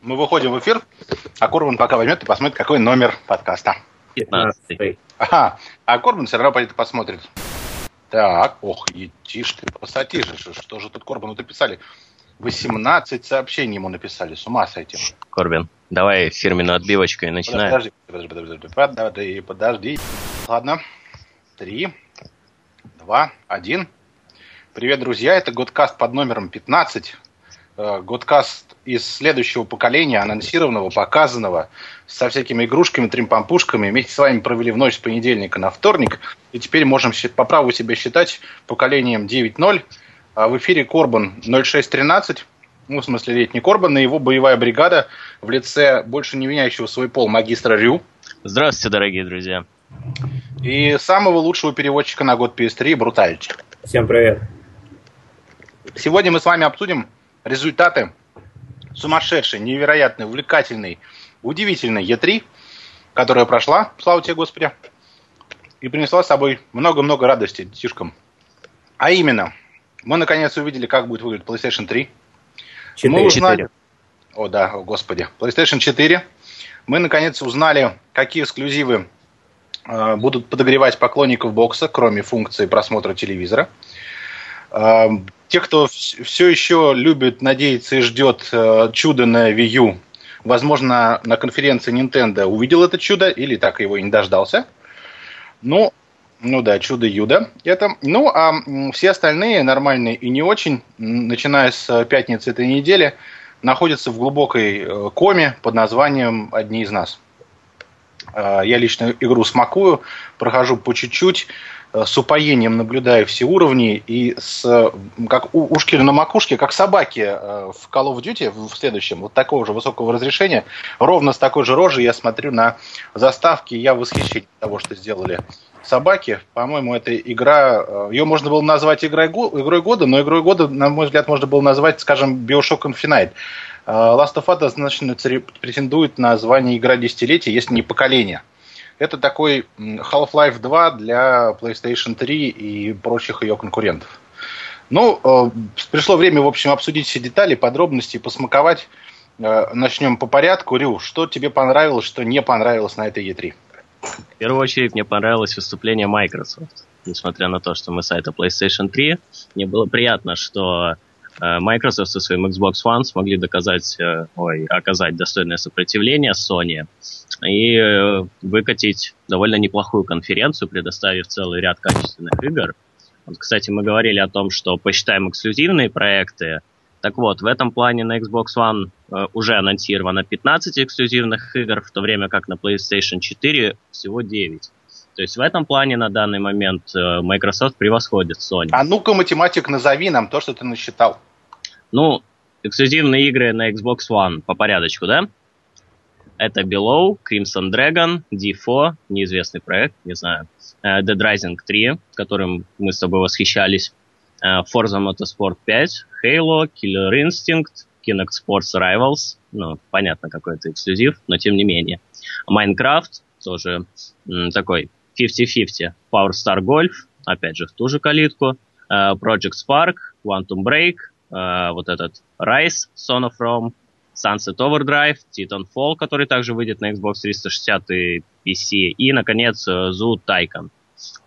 Мы выходим в эфир, а Корбан пока возьмет и посмотрит, какой номер подкаста. 15. Ага, а Корбан все равно пойдет и посмотрит. Так, ох, тише ты, посатишь, что же тут Корбану-то писали? 18 сообщений ему написали, с ума сойти. Корбин, давай фирменную отбивочку и начинаем. Подожди, подожди, подожди, подожди, подожди. Ладно, три, два, один. Привет, друзья, это Годкаст под номером 15. Э, Годкаст из следующего поколения, анонсированного, показанного, со всякими игрушками, тримпампушками. Вместе с вами провели в ночь с понедельника на вторник. И теперь можем по праву себя считать поколением 9.0. А в эфире Корбан 0613, ну, в смысле, летний Корбан, и его боевая бригада в лице больше не меняющего свой пол магистра Рю. Здравствуйте, дорогие друзья. И самого лучшего переводчика на год PS3 Брутальчи. Всем привет. Сегодня мы с вами обсудим результаты сумасшедшей, невероятной, увлекательной, удивительной Е3, которая прошла, слава тебе, Господи, и принесла с собой много-много радости детишкам. А именно, мы наконец увидели, как будет выглядеть PlayStation 3. 4. Мы узнали... О, да, о, господи. PlayStation 4. Мы наконец узнали, какие эксклюзивы э, будут подогревать поклонников бокса, кроме функции просмотра телевизора. Э, те, кто все еще любит, надеется и ждет э, чудо на Wii U, возможно, на конференции Nintendo увидел это чудо или так его и не дождался. Ну, ну да, чудо-юдо. Это. Ну, а все остальные, нормальные и не очень, начиная с пятницы этой недели, находятся в глубокой э, коме под названием «Одни из нас». Э, я лично игру смакую, прохожу по чуть-чуть, э, с упоением наблюдаю все уровни и с, как ушки на макушке, как собаки в Call of Duty в следующем, вот такого же высокого разрешения, ровно с такой же рожей я смотрю на заставки, я в того, что сделали собаки. По-моему, эта игра, э, ее можно было назвать игрой, игрой года, но игрой года, на мой взгляд, можно было назвать, скажем, Bioshock Infinite. Э, Last of Us значительно претендует на звание игра десятилетия, если не поколения. Это такой Half-Life 2 для PlayStation 3 и прочих ее конкурентов. Ну, э, пришло время, в общем, обсудить все детали, подробности, посмаковать. Начнем по порядку. Рю, что тебе понравилось, что не понравилось на этой E3? В первую очередь мне понравилось выступление Microsoft. Несмотря на то, что мы сайта PlayStation 3, мне было приятно, что э, Microsoft со своим Xbox One смогли доказать, э, ой, оказать достойное сопротивление Sony и э, выкатить довольно неплохую конференцию, предоставив целый ряд качественных игр. Вот, кстати, мы говорили о том, что посчитаем эксклюзивные проекты, так вот, в этом плане на Xbox One э, уже анонсировано 15 эксклюзивных игр, в то время как на PlayStation 4 всего 9. То есть в этом плане на данный момент э, Microsoft превосходит Sony. А ну-ка, математик, назови нам то, что ты насчитал. Ну, эксклюзивные игры на Xbox One по порядочку, да? Это Below, Crimson Dragon, D4, неизвестный проект, не знаю, э, Dead Rising 3, которым мы с тобой восхищались, Э, Forza Motorsport 5, Halo, Killer Instinct, Kinect Sports Rivals, ну, понятно, какой это эксклюзив, но тем не менее. Minecraft, тоже м, такой 50-50. Power Star Golf, опять же, в ту же калитку. Uh, Project Spark, Quantum Break, uh, вот этот Rise, Son of Rome, Sunset Overdrive, Titanfall, который также выйдет на Xbox 360 и PC, и, наконец, Zoo Tycoon,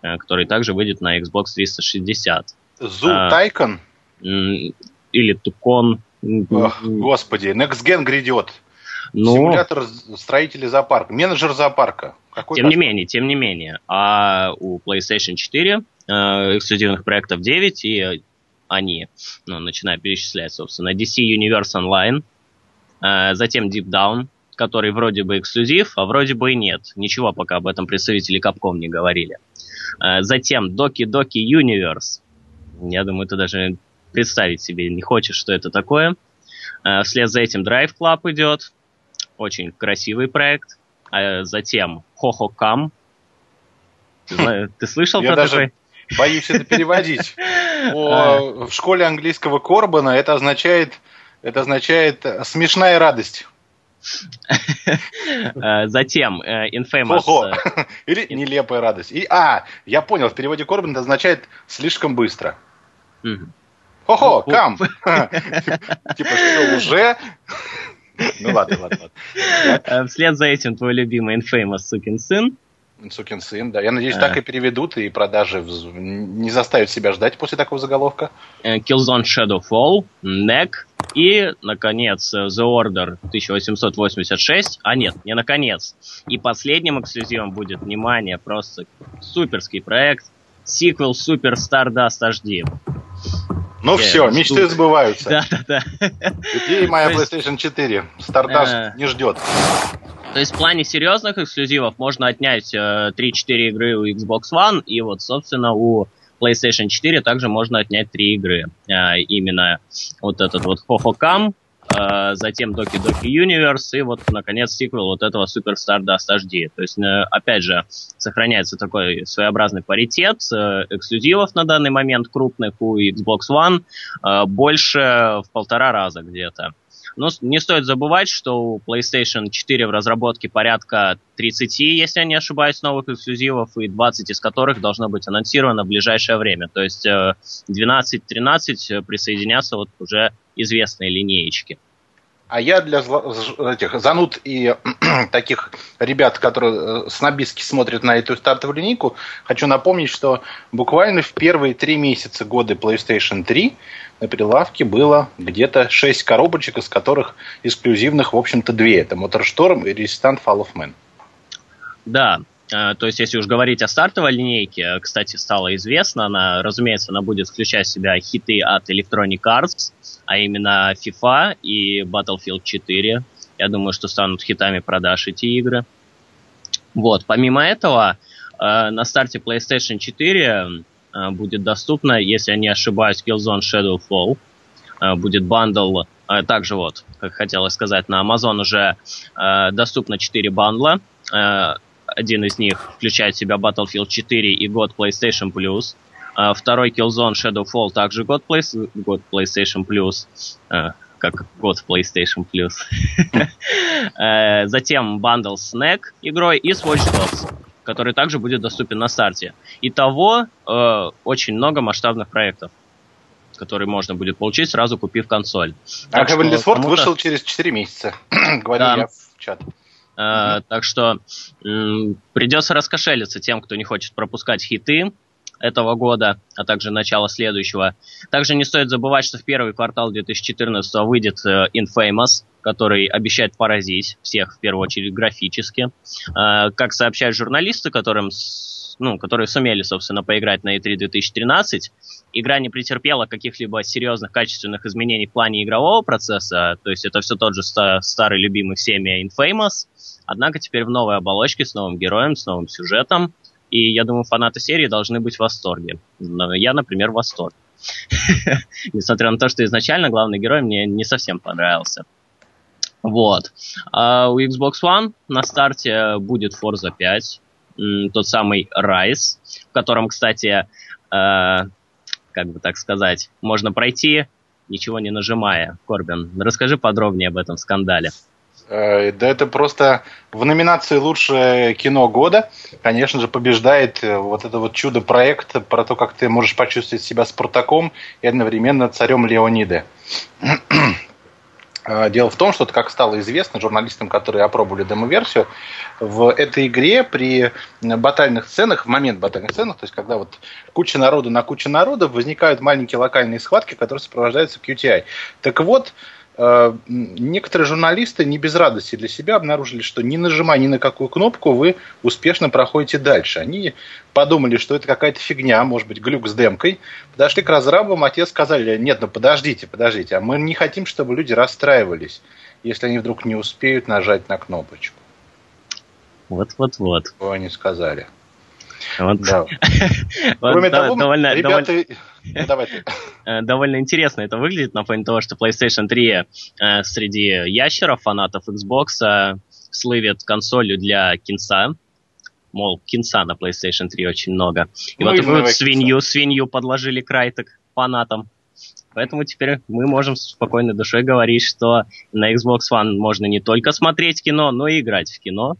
который также выйдет на Xbox 360. Зу а, Тайкон? Или Тукон. Господи, Next Gen грядет. Ну, Симулятор строителей зоопарка. Менеджер зоопарка. Какой тем не менее, тем не менее. А у PlayStation 4 э, эксклюзивных проектов 9, и они, ну, начинаю перечислять, собственно, DC Universe Online, э, затем Deep Down, который вроде бы эксклюзив, а вроде бы и нет. Ничего пока об этом представители Capcom не говорили. Э, затем Doki Doki Universe, я думаю, ты даже представить себе не хочешь, что это такое. Э, вслед за этим Drive Club идет. Очень красивый проект. Затем Хохо Кам. Ты слышал про такой? боюсь это переводить. В школе английского Корбана это означает, это означает смешная радость. Э, затем э, Infamous... Или нелепая радость. И, а, я понял, в переводе Корбана это означает слишком быстро. Хо-хо, кам! Типа, что уже? Ну ладно, ладно, ладно. Вслед за этим твой любимый Infamous сукин сын Сукин сын, да. Я надеюсь, а. так и переведут, и продажи не заставят себя ждать после такого заголовка. Э, Killzone Shadowfall, NEC и, наконец, The Order 1886. А нет, не наконец. И последним эксклюзивом будет, внимание, просто суперский проект. Сиквел Super Stardust HD. Ну все, мечты сбываются. Да, да, да. Где моя PlayStation 4? Stardust не ждет. То есть в плане серьезных эксклюзивов можно отнять э, 3-4 игры у Xbox One, и вот, собственно, у PlayStation 4 также можно отнять 3 игры. Э, именно вот этот вот э, затем Doki Doki Universe, и вот, наконец, сиквел вот этого Superstar Dust HD. То есть, э, опять же, сохраняется такой своеобразный паритет э, эксклюзивов на данный момент крупных у Xbox One э, больше в полтора раза где-то. Но не стоит забывать, что у PlayStation 4 в разработке порядка 30, если я не ошибаюсь, новых эксклюзивов, и 20 из которых должно быть анонсировано в ближайшее время. То есть 12-13 э, присоединятся вот уже известные линеечки. А я для этих зануд и таких ребят, которые э, снобистски смотрят на эту стартовую линейку, хочу напомнить, что буквально в первые три месяца года PlayStation 3 на прилавке было где-то 6 коробочек, из которых эксклюзивных, в общем-то, две. Это Motorstorm и Resistant Fall of Man. Да, э, то есть, если уж говорить о стартовой линейке, кстати, стало известно, она, разумеется, она будет включать в себя хиты от Electronic Arts, а именно FIFA и Battlefield 4. Я думаю, что станут хитами продаж эти игры. Вот, помимо этого, э, на старте PlayStation 4 Э, будет доступно, если я не ошибаюсь, Killzone Shadowfall. Э, будет бандл, э, также вот, как хотелось сказать, на Amazon уже доступно 4 бандла. Один из них включает в себя Battlefield 4 и год PlayStation Plus. Второй Killzone Shadowfall также год, Play... год PlayStation Plus как год PlayStation Plus. Затем бандл NEC игрой и с Watch Dogs который также будет доступен на старте. Итого э, очень много масштабных проектов которые можно будет получить, сразу купив консоль. А Heavenly Sword вышел через 4 месяца, говорю да. я в чат. Uh, так что м- придется раскошелиться тем, кто не хочет пропускать хиты этого года, а также начало следующего. Также не стоит забывать, что в первый квартал 2014 выйдет uh, Infamous, который обещает поразить всех, в первую очередь, графически. А, как сообщают журналисты, которым, ну, которые сумели, собственно, поиграть на E3 2013, игра не претерпела каких-либо серьезных качественных изменений в плане игрового процесса, то есть это все тот же старый любимый всеми Infamous, однако теперь в новой оболочке, с новым героем, с новым сюжетом, и я думаю, фанаты серии должны быть в восторге. Я, например, в восторге. Несмотря на то, что изначально главный герой мне не совсем понравился. Вот. А у Xbox One на старте будет Forza 5, тот самый Rise, в котором, кстати, э, как бы так сказать, можно пройти, ничего не нажимая. Корбин, расскажи подробнее об этом скандале. Э, да это просто в номинации «Лучшее кино года», конечно же, побеждает э, вот это вот чудо-проект про то, как ты можешь почувствовать себя Спартаком и одновременно царем Леониды. А, дело в том, что, как стало известно журналистам, которые опробовали демо-версию, в этой игре при батальных сценах, в момент батальных сценах, то есть когда вот куча народу на куче народа, возникают маленькие локальные схватки, которые сопровождаются QTI. Так вот, Э, некоторые журналисты не без радости для себя обнаружили, что не нажимая ни на какую кнопку, вы успешно проходите дальше. Они подумали, что это какая-то фигня, может быть, глюк с демкой. Подошли к разрабам, а те сказали, нет, ну подождите, подождите, а мы не хотим, чтобы люди расстраивались, если они вдруг не успеют нажать на кнопочку. Вот-вот-вот. Что они сказали. Вот. Да. Кроме того, довольно, ребята... Давай ты. Э, довольно интересно это выглядит на фоне того, что PlayStation 3 э, среди ящеров, фанатов Xbox, э, слывет консолью для кинца. Мол, кинца на PlayStation 3 очень много. И ну, вот такую свинью, свинью подложили край так фанатам. Поэтому теперь мы можем с спокойной душой говорить, что на Xbox One можно не только смотреть кино, но и играть в кино.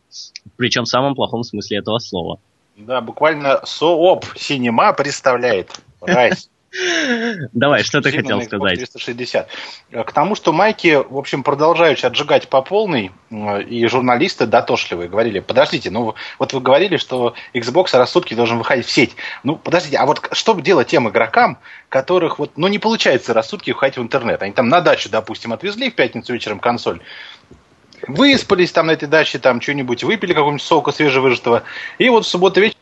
Причем в самом плохом смысле этого слова. Да, буквально Сооп Синема представляет. Райс. Давай, что ты хотел сказать? 360. К тому, что майки, в общем, продолжают отжигать по полной, и журналисты дотошливые говорили, подождите, ну вот вы говорили, что Xbox раз в сутки должен выходить в сеть. Ну, подождите, а вот что делать тем игрокам, которых вот, ну, не получается раз в сутки выходить в интернет? Они там на дачу, допустим, отвезли в пятницу вечером консоль, выспались там на этой даче, там что-нибудь выпили, какого-нибудь сока свежевыжатого, и вот в субботу вечером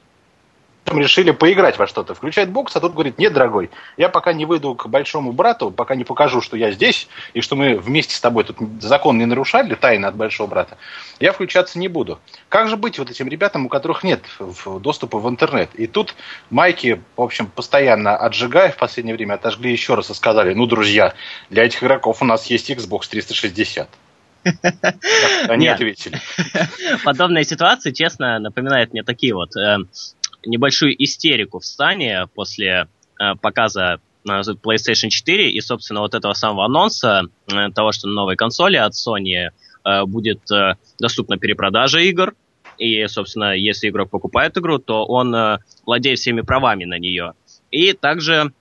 решили поиграть во что-то. Включает бокс, а тут говорит, нет, дорогой, я пока не выйду к большому брату, пока не покажу, что я здесь, и что мы вместе с тобой тут закон не нарушали, тайны от большого брата, я включаться не буду. Как же быть вот этим ребятам, у которых нет доступа в интернет? И тут майки, в общем, постоянно отжигая в последнее время, отожгли еще раз и сказали, ну, друзья, для этих игроков у нас есть Xbox 360. Они ответили. Подобные ситуации, честно, напоминают мне такие вот э, небольшую истерику в стане после э, показа э, PlayStation 4 и, собственно, вот этого самого анонса того, что на новой консоли от Sony будет доступна перепродажа игр. И, собственно, если игрок покупает игру, то он владеет всеми правами на нее. И также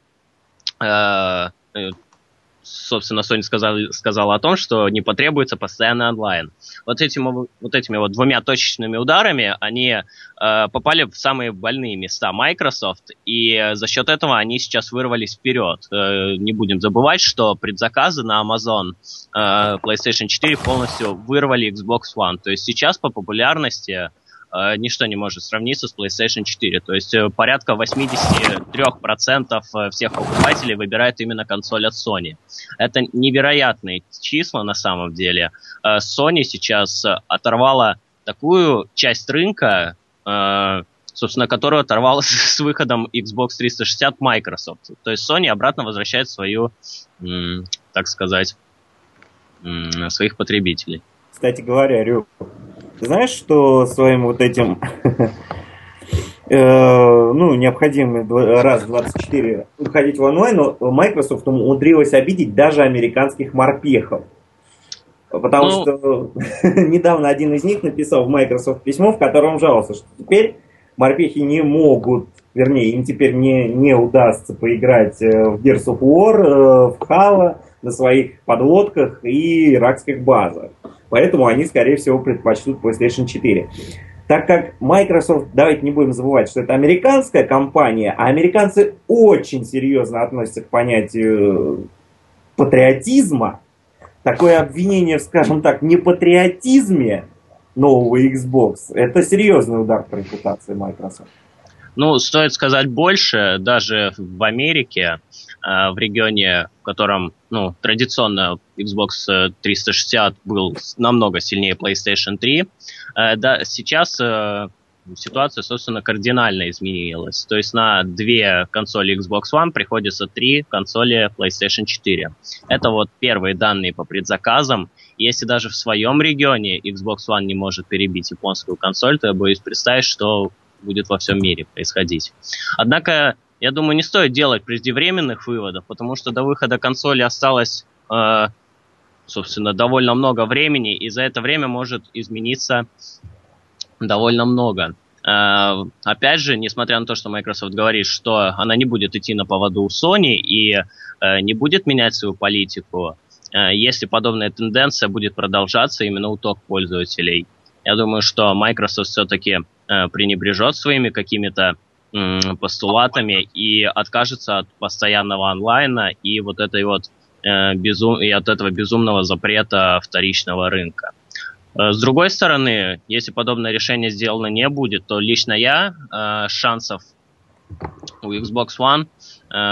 собственно, Sony сказал, сказала о том, что не потребуется постоянный онлайн. Вот, этим, вот этими вот двумя точечными ударами они э, попали в самые больные места Microsoft, и за счет этого они сейчас вырвались вперед. Э, не будем забывать, что предзаказы на Amazon э, PlayStation 4 полностью вырвали Xbox One. То есть сейчас по популярности Э, ничто не может сравниться с PlayStation 4. То есть э, порядка 83% э, всех покупателей выбирают именно консоль от Sony. Это невероятные числа на самом деле. Sony сейчас оторвала такую часть рынка, собственно, которую оторвала с выходом Xbox 360 Microsoft. То есть Sony обратно возвращает свою, так сказать, своих потребителей. Кстати говоря, Рю, знаешь, что своим вот этим э, ну, необходимо раз в 24 выходить в онлайн, Microsoft умудрилась обидеть даже американских морпехов. Потому ну... что недавно один из них написал в Microsoft письмо, в котором жаловался, что теперь морпехи не могут, вернее, им теперь не, не удастся поиграть э, в Gears of War, э, в Halo на своих подлодках и иракских базах. Поэтому они, скорее всего, предпочтут PlayStation 4. Так как Microsoft, давайте не будем забывать, что это американская компания, а американцы очень серьезно относятся к понятию патриотизма, такое обвинение, скажем так, непатриотизме нового Xbox, это серьезный удар по репутации Microsoft. Ну, стоит сказать больше, даже в Америке в регионе, в котором ну, традиционно Xbox 360 был намного сильнее PlayStation 3, э, да, сейчас э, ситуация, собственно, кардинально изменилась. То есть на две консоли Xbox One приходится три консоли PlayStation 4. Это вот первые данные по предзаказам. Если даже в своем регионе Xbox One не может перебить японскую консоль, то я боюсь представить, что будет во всем мире происходить. Однако я думаю, не стоит делать преждевременных выводов, потому что до выхода консоли осталось, э, собственно, довольно много времени, и за это время может измениться довольно много. Э, опять же, несмотря на то, что Microsoft говорит, что она не будет идти на поводу у Sony и э, не будет менять свою политику, э, если подобная тенденция будет продолжаться именно у топ пользователей, я думаю, что Microsoft все-таки э, пренебрежет своими какими-то постулатами и откажется от постоянного онлайна и вот этой вот э, безум... и от этого безумного запрета вторичного рынка. Э, с другой стороны, если подобное решение сделано не будет, то лично я э, шансов у Xbox One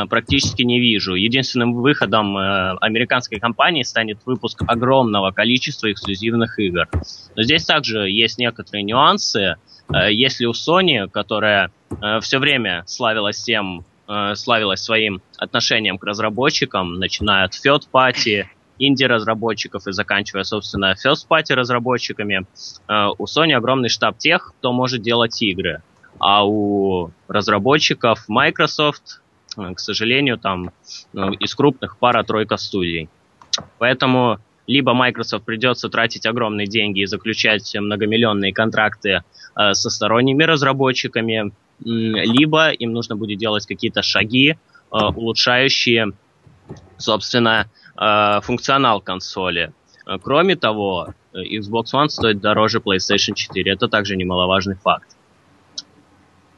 практически не вижу. Единственным выходом американской компании станет выпуск огромного количества эксклюзивных игр. Но здесь также есть некоторые нюансы. Если у Sony, которая все время славилась тем, э, славилась своим отношением к разработчикам, начиная от party, инди-разработчиков и заканчивая, собственно, first party разработчиками, у Sony огромный штаб тех, кто может делать игры. А у разработчиков Microsoft, к сожалению, там из крупных пара-тройка студий. Поэтому либо Microsoft придется тратить огромные деньги и заключать многомиллионные контракты Э, со сторонними разработчиками, либо им нужно будет делать какие-то шаги, э, улучшающие, собственно, функционал консоли. Кроме того, Xbox One стоит дороже PlayStation 4. Это также немаловажный факт.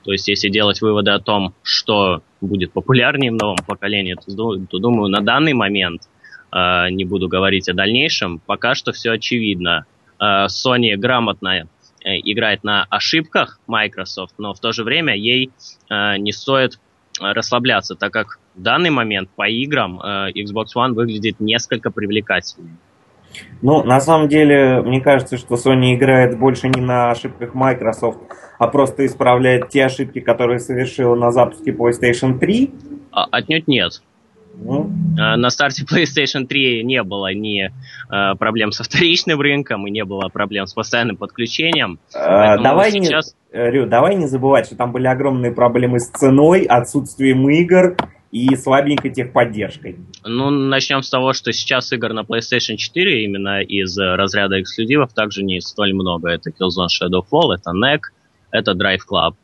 То есть, если делать выводы о том, что будет популярнее в новом поколении, то, то думаю, на данный момент, э, не буду говорить о дальнейшем, пока что все очевидно. Э, Sony грамотно э, играет на ошибках Microsoft, но в то же время ей э, не стоит расслабляться, так как в данный момент по играм э, Xbox One выглядит несколько привлекательнее. Ну, на самом деле, мне кажется, что Sony играет больше не на ошибках Microsoft, а просто исправляет те ошибки, которые совершила на запуске PlayStation 3. А, отнюдь нет. Ну? А, на старте PlayStation 3 не было ни а, проблем со вторичным рынком и не было проблем с постоянным подключением. А, давай, сейчас... не, Рю, давай не забывать, что там были огромные проблемы с ценой, отсутствием игр и слабенькой техподдержкой. Ну, начнем с того, что сейчас игр на PlayStation 4 именно из разряда эксклюзивов также не столь много. Это Killzone Shadow Fall, это NEC, это Drive Club.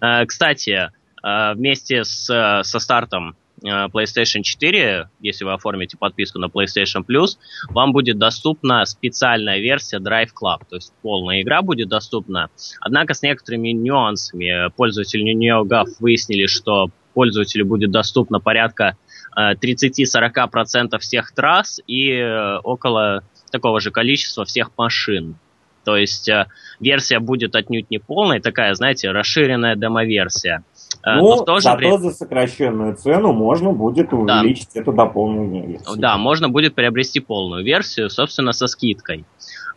Э, кстати, э, вместе с, со стартом э, PlayStation 4, если вы оформите подписку на PlayStation Plus, вам будет доступна специальная версия Drive Club, то есть полная игра будет доступна. Однако с некоторыми нюансами пользователи NeoGAF выяснили, что пользователю будет доступно порядка 30-40% всех трасс и около такого же количества всех машин. То есть э, версия будет отнюдь не полной, такая, знаете, расширенная демо-версия. Э, ну, Но в то же зато время... за сокращенную цену можно будет увеличить да. эту до полной версии. Да, можно будет приобрести полную версию, собственно, со скидкой.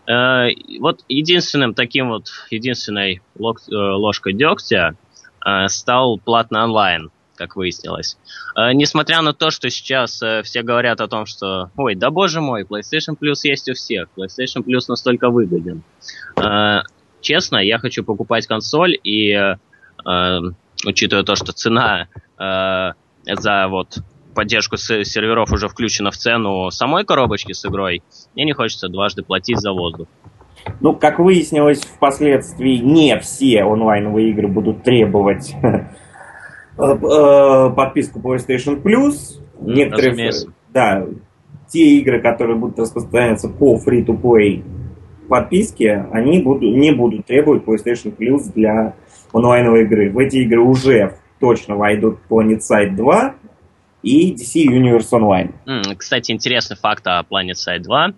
Э, вот единственным таким вот, единственной ложкой дегтя стал платный онлайн как выяснилось. Э, несмотря на то, что сейчас э, все говорят о том, что, ой, да боже мой, PlayStation Plus есть у всех, PlayStation Plus настолько выгоден. Э, честно, я хочу покупать консоль, и учитывая то, что цена за вот поддержку серверов уже включена в цену самой коробочки с игрой, мне не хочется дважды платить за воздух. Ну, как выяснилось впоследствии, не все онлайновые игры будут требовать Э, э, подписку PlayStation Plus. Некоторые, да, те игры, которые будут распространяться по free-to-play подписке, они будут, не будут требовать PlayStation Plus для онлайновой игры. В эти игры уже точно войдут Planet Side 2 и DC Universe Online. Кстати, интересный факт о Planet Side 2. Э,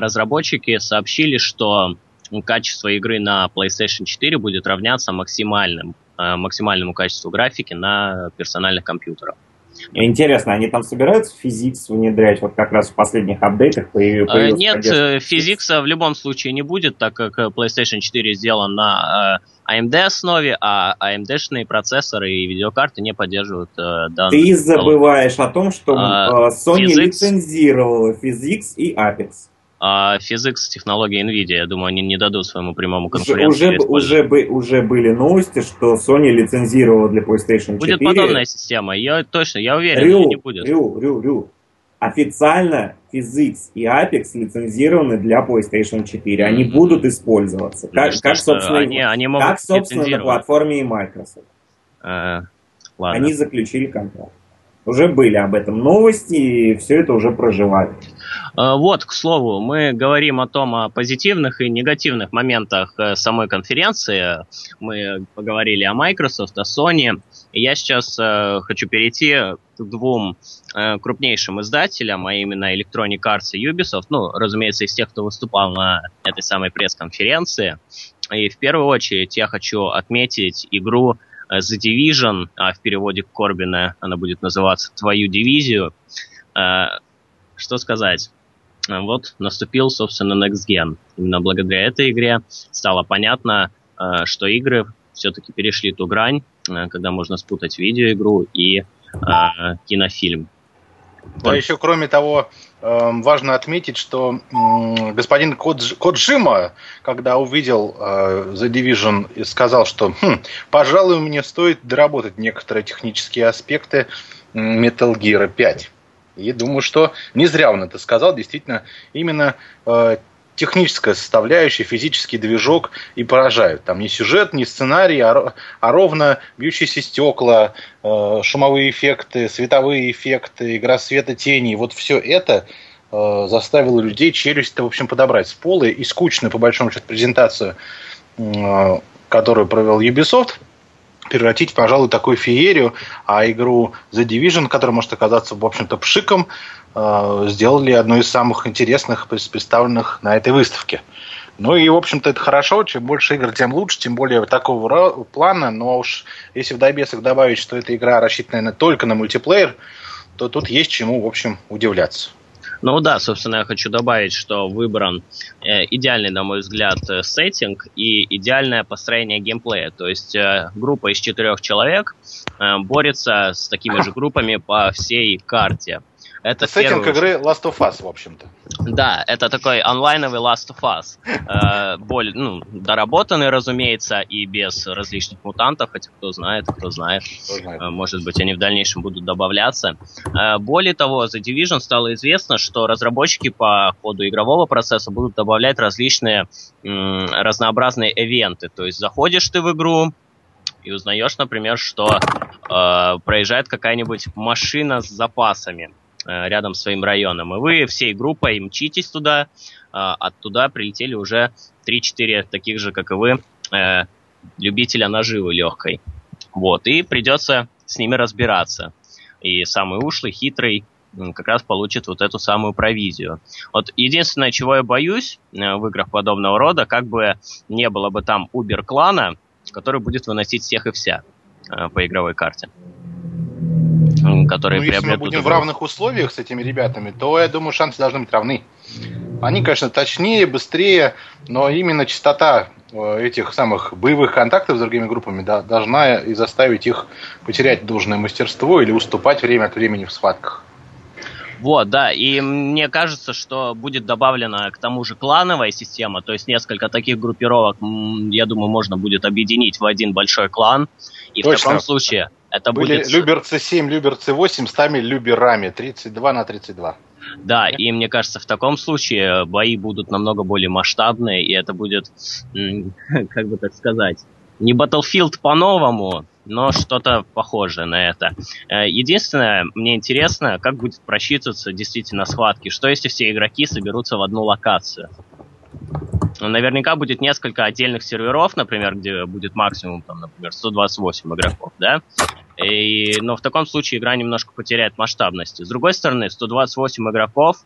разработчики сообщили, что качество игры на PlayStation 4 будет равняться максимальным Э, максимальному качеству графики на персональных компьютерах. Интересно, они там собираются физикс внедрять вот как раз в последних апдейтах? Э, нет, э, физикса в любом случае не будет, так как PlayStation 4 сделан на AMD основе, а AMD-шные процессоры и видеокарты не поддерживают данные. Ты забываешь о том, что uh, Sony Physics... лицензировала Physics и Apex. А Physics технологии NVIDIA, я думаю, они не дадут своему прямому конкуренту. Уже, уже, уже, уже были новости, что Sony лицензировала для PlayStation 4. Будет подобная система, я точно, я уверен, Рю, не будет. Рю, Рю, Рю. Официально Physics и Apex лицензированы для PlayStation 4. Они mm-hmm. будут использоваться. Как, ну, как собственно, они, они могут как, собственно на платформе и Microsoft. А, ладно. Они заключили контракт. Уже были об этом новости, и все это уже проживали. Э, вот, к слову, мы говорим о том, о позитивных и негативных моментах э, самой конференции. Мы поговорили о Microsoft, о Sony. Я сейчас э, хочу перейти к двум крупнейшим издателям, а именно Electronic Arts и Ubisoft. Ну, разумеется, из тех, кто выступал на этой самой пресс-конференции. И в первую очередь я хочу отметить игру The Division, а в переводе Корбина она будет называться «Твою дивизию». Что сказать? А вот наступил, собственно, Next Gen. Именно благодаря этой игре стало понятно, э, что игры все-таки перешли ту грань, э, когда можно спутать видеоигру и э, кинофильм. Да, вот. еще кроме того, важно отметить, что господин Коджима, когда увидел The Division сказал, что хм, пожалуй, мне стоит доработать некоторые технические аспекты Metal Gear 5. И думаю, что не зря он это сказал. Действительно, именно э, техническая составляющая, физический движок и поражают. Там не сюжет, не сценарий, а, а ровно бьющиеся стекла, э, шумовые эффекты, световые эффекты, игра света тени. Вот все это э, заставило людей челюсть в общем, подобрать с пола. И скучную, по большому счету, презентацию, э, которую провел Ubisoft, превратить пожалуй, такую феерию, а игру The Division, которая может оказаться, в общем-то, пшиком, Э, сделали одну из самых интересных представленных на этой выставке. Ну и, в общем-то, это хорошо. Чем больше игр, тем лучше. Тем более такого плана. Но уж если в добесах добавить, что эта игра рассчитана только на мультиплеер, то тут есть чему, в общем, удивляться. Ну да, собственно, я хочу добавить, что выбран э, идеальный, на мой взгляд, э, сеттинг и идеальное построение геймплея. То есть э, группа из четырех человек э, борется с такими же группами по всей карте. Это Сеттинг первый... игры Last of Us, в общем-то. Да, это такой онлайновый Last of Us. Э, более, ну, доработанный, разумеется, и без различных мутантов, хотя кто знает, кто знает. Кто знает. Э, может быть, они в дальнейшем будут добавляться. Э, более того, The Division стало известно, что разработчики по ходу игрового процесса будут добавлять различные разнообразные ивенты. То есть заходишь ты в игру, и узнаешь, например, что э, проезжает какая-нибудь машина с запасами. Э, рядом с своим районом. И вы всей группой мчитесь туда, а оттуда прилетели уже 3-4 таких же, как и вы, э, любителя наживы легкой. Вот, и придется с ними разбираться. И самый ушлый, хитрый как раз получит вот эту самую провизию. Вот единственное, чего я боюсь э, в играх подобного рода, как бы не было бы там Убер-клана, который будет выносить всех и вся по игровой карте которые ну. Если мы будем в равных условиях с этими ребятами, то, я думаю, шансы должны быть равны. Они, конечно, точнее, быстрее, но именно частота э, этих самых боевых контактов с другими группами да, должна и заставить их потерять должное мастерство или уступать время от времени в схватках. Вот, да, и мне кажется, что будет добавлена к тому же клановая система, то есть несколько таких группировок, я думаю, можно будет объединить в один большой клан, и Точно. в таком случае это Были будет... Люберцы 7, Люберцы 8 стами Люберами, 32 на 32. Да, и мне кажется, в таком случае бои будут намного более масштабные, и это будет, как бы так сказать, не Battlefield по-новому, но что-то похожее на это. Э, единственное, мне интересно, как будет просчитываться действительно схватки. Что если все игроки соберутся в одну локацию? Наверняка будет несколько отдельных серверов, например, где будет максимум, там, например, 128 игроков, да, и, но в таком случае игра немножко потеряет масштабность. С другой стороны, 128 игроков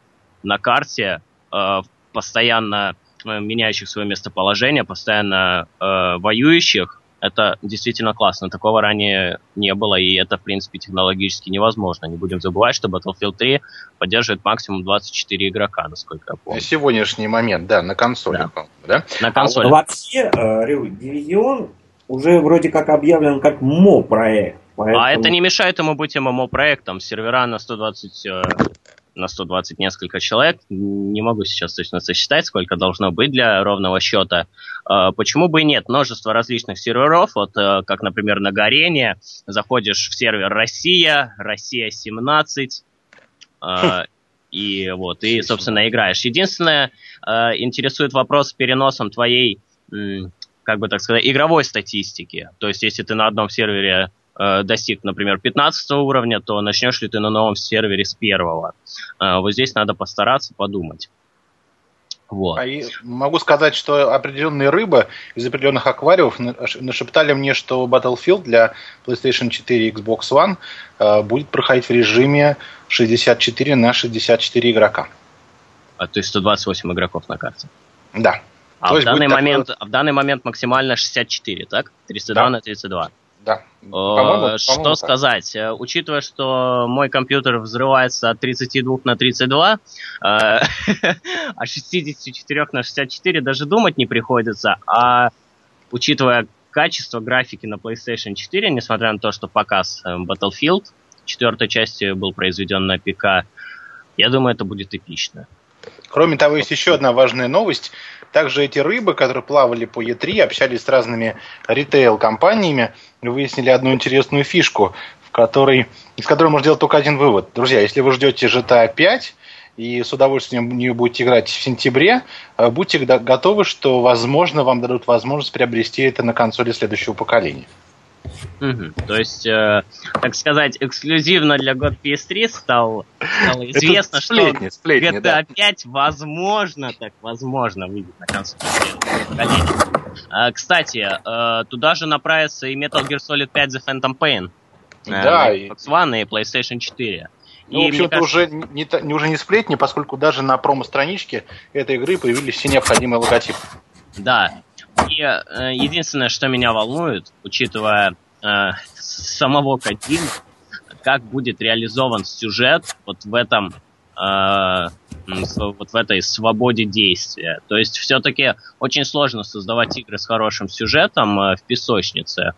на карте, э, постоянно э, меняющих свое местоположение, постоянно э, воюющих, это действительно классно. Такого ранее не было, и это, в принципе, технологически невозможно. Не будем забывать, что Battlefield 3 поддерживает максимум 24 игрока, насколько я помню. На сегодняшний момент, да, на консоли. Да. да? На консоли. А вообще, э, Дивизион уже вроде как объявлен как МО-проект. Поэтому... А это не мешает ему быть ММО-проектом. Сервера на 120 на 120 несколько человек. Не могу сейчас точно сосчитать, сколько должно быть для ровного счета. А, почему бы и нет? Множество различных серверов, вот э, как, например, на Горене. Заходишь в сервер Россия, Россия 17, а, и вот, и, собственно, играешь. Единственное, а, интересует вопрос с переносом твоей, как бы так сказать, игровой статистики. То есть, если ты на одном сервере Э, достиг, например, 15 уровня, то начнешь ли ты на новом сервере с первого. Э, вот здесь надо постараться подумать. Вот. А могу сказать, что определенные рыбы из определенных аквариумов нашептали мне, что Battlefield для PlayStation 4 и Xbox One э, будет проходить в режиме 64 на 64 игрока. А, то есть 128 игроков на карте? Да. А в данный, момент, такое... в данный момент максимально 64, так? 32 да. на 32. Да. По-моему, что по сказать? Так. Э, учитывая, что мой компьютер взрывается от 32 на 32, э, а 64 на 64 даже думать не приходится. А учитывая качество графики на PlayStation 4, несмотря на то, что показ э, Battlefield четвертой части был произведен на ПК, я думаю, это будет эпично. Кроме того, есть еще одна важная новость. Также эти рыбы, которые плавали по Е3, общались с разными ритейл-компаниями, выяснили одну интересную фишку, в которой, из которой можно сделать только один вывод. Друзья, если вы ждете GTA 5, и с удовольствием в нее будете играть в сентябре, э, будьте готовы, что, возможно, вам дадут возможность приобрести это на консоли следующего поколения. Угу. То есть, э, так сказать, эксклюзивно для God PS3 стал, стало известно, сплетни, что сплетни, GTA да. 5 возможно, так возможно, выйдет на консоли. А, кстати, э, туда же направится и Metal Gear Solid 5 The Phantom Pain. Э, да. Xbox One и PlayStation 4. Ну, и, в общем-то, кажется... уже, не, не, уже не сплетни, поскольку даже на промо-страничке этой игры появились все необходимые логотипы. Да. И э, единственное, что меня волнует, учитывая э, самого Кадима, как будет реализован сюжет вот в этом э, вот в этой свободе действия. То есть все-таки очень сложно создавать игры с хорошим сюжетом э, в песочнице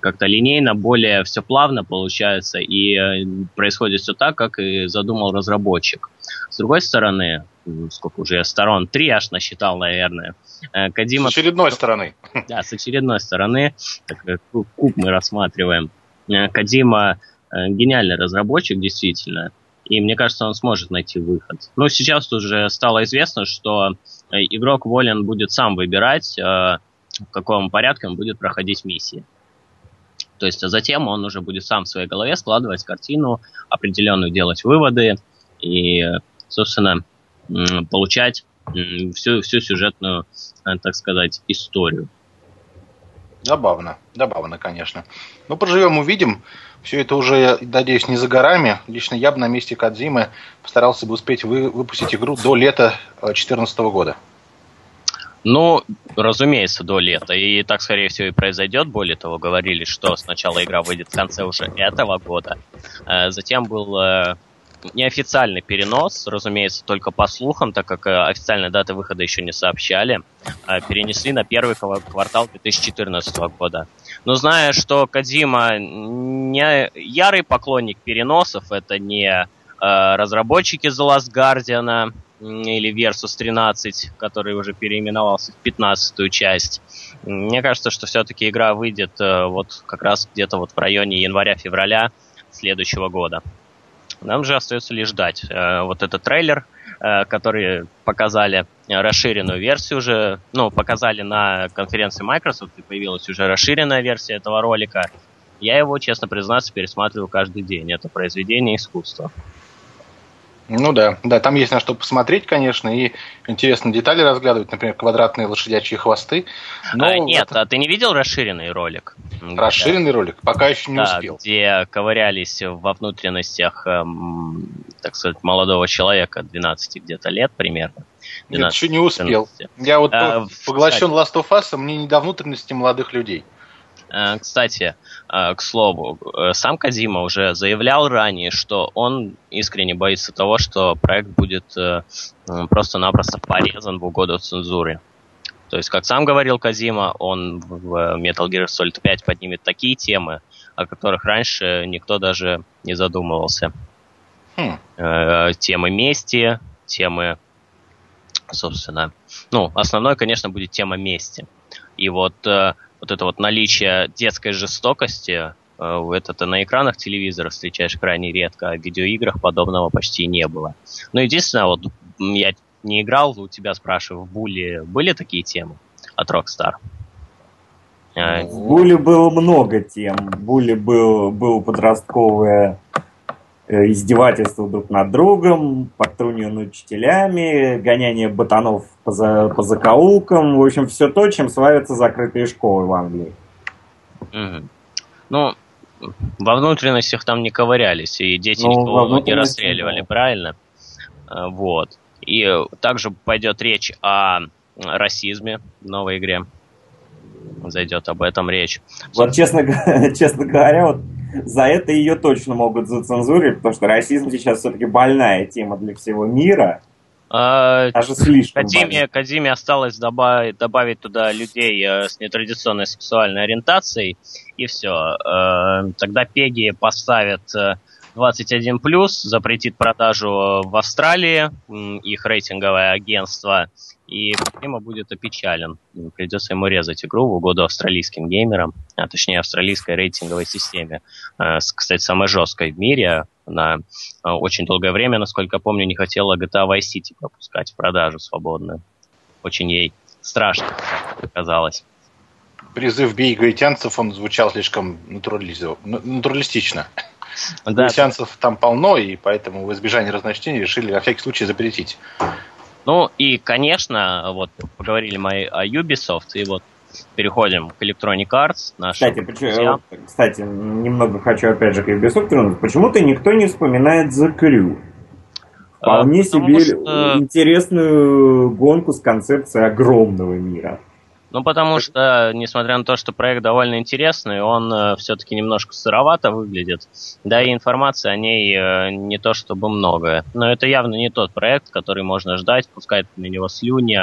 как-то линейно, более все плавно получается, и происходит все так, как и задумал разработчик. С другой стороны, сколько уже сторон, три аж насчитал, наверное. Э, Кадима... С очередной стороны. Да, с очередной стороны. Так, э, куб мы рассматриваем. Кадима гениальный разработчик, действительно. И мне кажется, он сможет найти выход. Ну, сейчас уже стало известно, что игрок волен будет сам выбирать, в каком порядке он будет проходить миссии. То есть, а затем он уже будет сам в своей голове складывать картину, определенную делать выводы и, собственно, получать всю, всю сюжетную, э, так сказать, историю. Забавно, забавно, конечно. Ну, поживем, увидим. Все это уже, надеюсь, не за горами. Лично я бы на месте Кадзимы постарался бы успеть вы, выпустить игру до лета 2014 года. Ну, разумеется, до лета. И так, скорее всего, и произойдет. Более того, говорили, что сначала игра выйдет в конце уже этого года. Э, затем был э, неофициальный перенос, разумеется, только по слухам, так как э, официальной даты выхода еще не сообщали. Перенесли на первый квартал 2014 года. Но зная, что Кадима не ярый поклонник переносов, это не разработчики The Last Guardian, или Versus 13, который уже переименовался в 15 часть. Мне кажется, что все-таки игра выйдет э, вот как раз где-то вот в районе января-февраля следующего года. Нам же остается лишь ждать. Э, вот этот трейлер, э, который показали расширенную версию уже, ну, показали на конференции Microsoft, и появилась уже расширенная версия этого ролика. Я его, честно признаться, пересматриваю каждый день. Это произведение искусства. Ну да, да, там есть на что посмотреть, конечно, и интересные детали разглядывать, например, квадратные лошадячьи хвосты. Но а, нет, это... а ты не видел расширенный ролик? Расширенный ролик? Пока еще не да, успел. где ковырялись во внутренностях, эм, так сказать, молодого человека, 12 где-то лет примерно. 12, нет, еще не успел. 14. Я вот а, поглощен Last of Us, а мне не до внутренности молодых людей. Э, кстати, к слову, э, сам Кадима уже заявлял ранее, что он искренне боится того, что проект будет просто-напросто порезан в угоду цензуре. То есть, как сам говорил Казима, он в Metal Gear Solid 5 поднимет такие темы, о которых раньше никто даже не задумывался. Хм. темы мести, темы, собственно, ну, основной, конечно, будет тема мести. И вот вот это вот наличие детской жестокости, э, это ты на экранах телевизора встречаешь крайне редко, а в видеоиграх подобного почти не было. Но единственное, вот я не играл, у тебя спрашиваю, в Буле были такие темы от Rockstar? Э, в Буле было много тем. В Буле был, был подростковое издевательства друг над другом, подтрунивание над учителями, гоняние ботанов по, за, по закоулкам. В общем, все то, чем славятся закрытые школы в Англии. Угу. Ну, во внутренностях там не ковырялись, и дети ну, никого не расстреливали, да. правильно? Э, вот. И также пойдет речь о расизме в новой игре. Зайдет об этом речь. Вот, честно, честно говоря, вот за это ее точно могут зацензурить, потому что расизм сейчас все-таки больная тема для всего мира. А, Даже слишком. Кадиме, Кадиме осталось добавить, добавить туда людей э, с нетрадиционной сексуальной ориентацией, и все. Э, тогда Пеги поставят 21+, запретит продажу в Австралии, их рейтинговое агентство, и Кокима будет опечален. Придется ему резать игру в угоду австралийским геймерам, а точнее австралийской рейтинговой системе. Э, кстати, самой жесткой в мире, Она очень долгое время, насколько помню, не хотела GTA Vice City пропускать в продажу свободную. Очень ей страшно казалось. Призыв бей гаитянцев, он звучал слишком натуралистично. Да. Гаитянцев там полно, и поэтому в избежание разночтений решили на всякий случай запретить. Ну и, конечно, вот поговорили мы о Ubisoft, и вот переходим к Electronic Arts. Кстати, почему, кстати, немного хочу опять же к Ubisoft вернуться. Почему-то никто не вспоминает The Crew. Вполне а, себе что... интересную гонку с концепцией огромного мира. Ну, потому что, несмотря на то, что проект довольно интересный, он э, все-таки немножко сыровато выглядит. Да и информации о ней э, не то чтобы много. Но это явно не тот проект, который можно ждать, пускать на него слюни,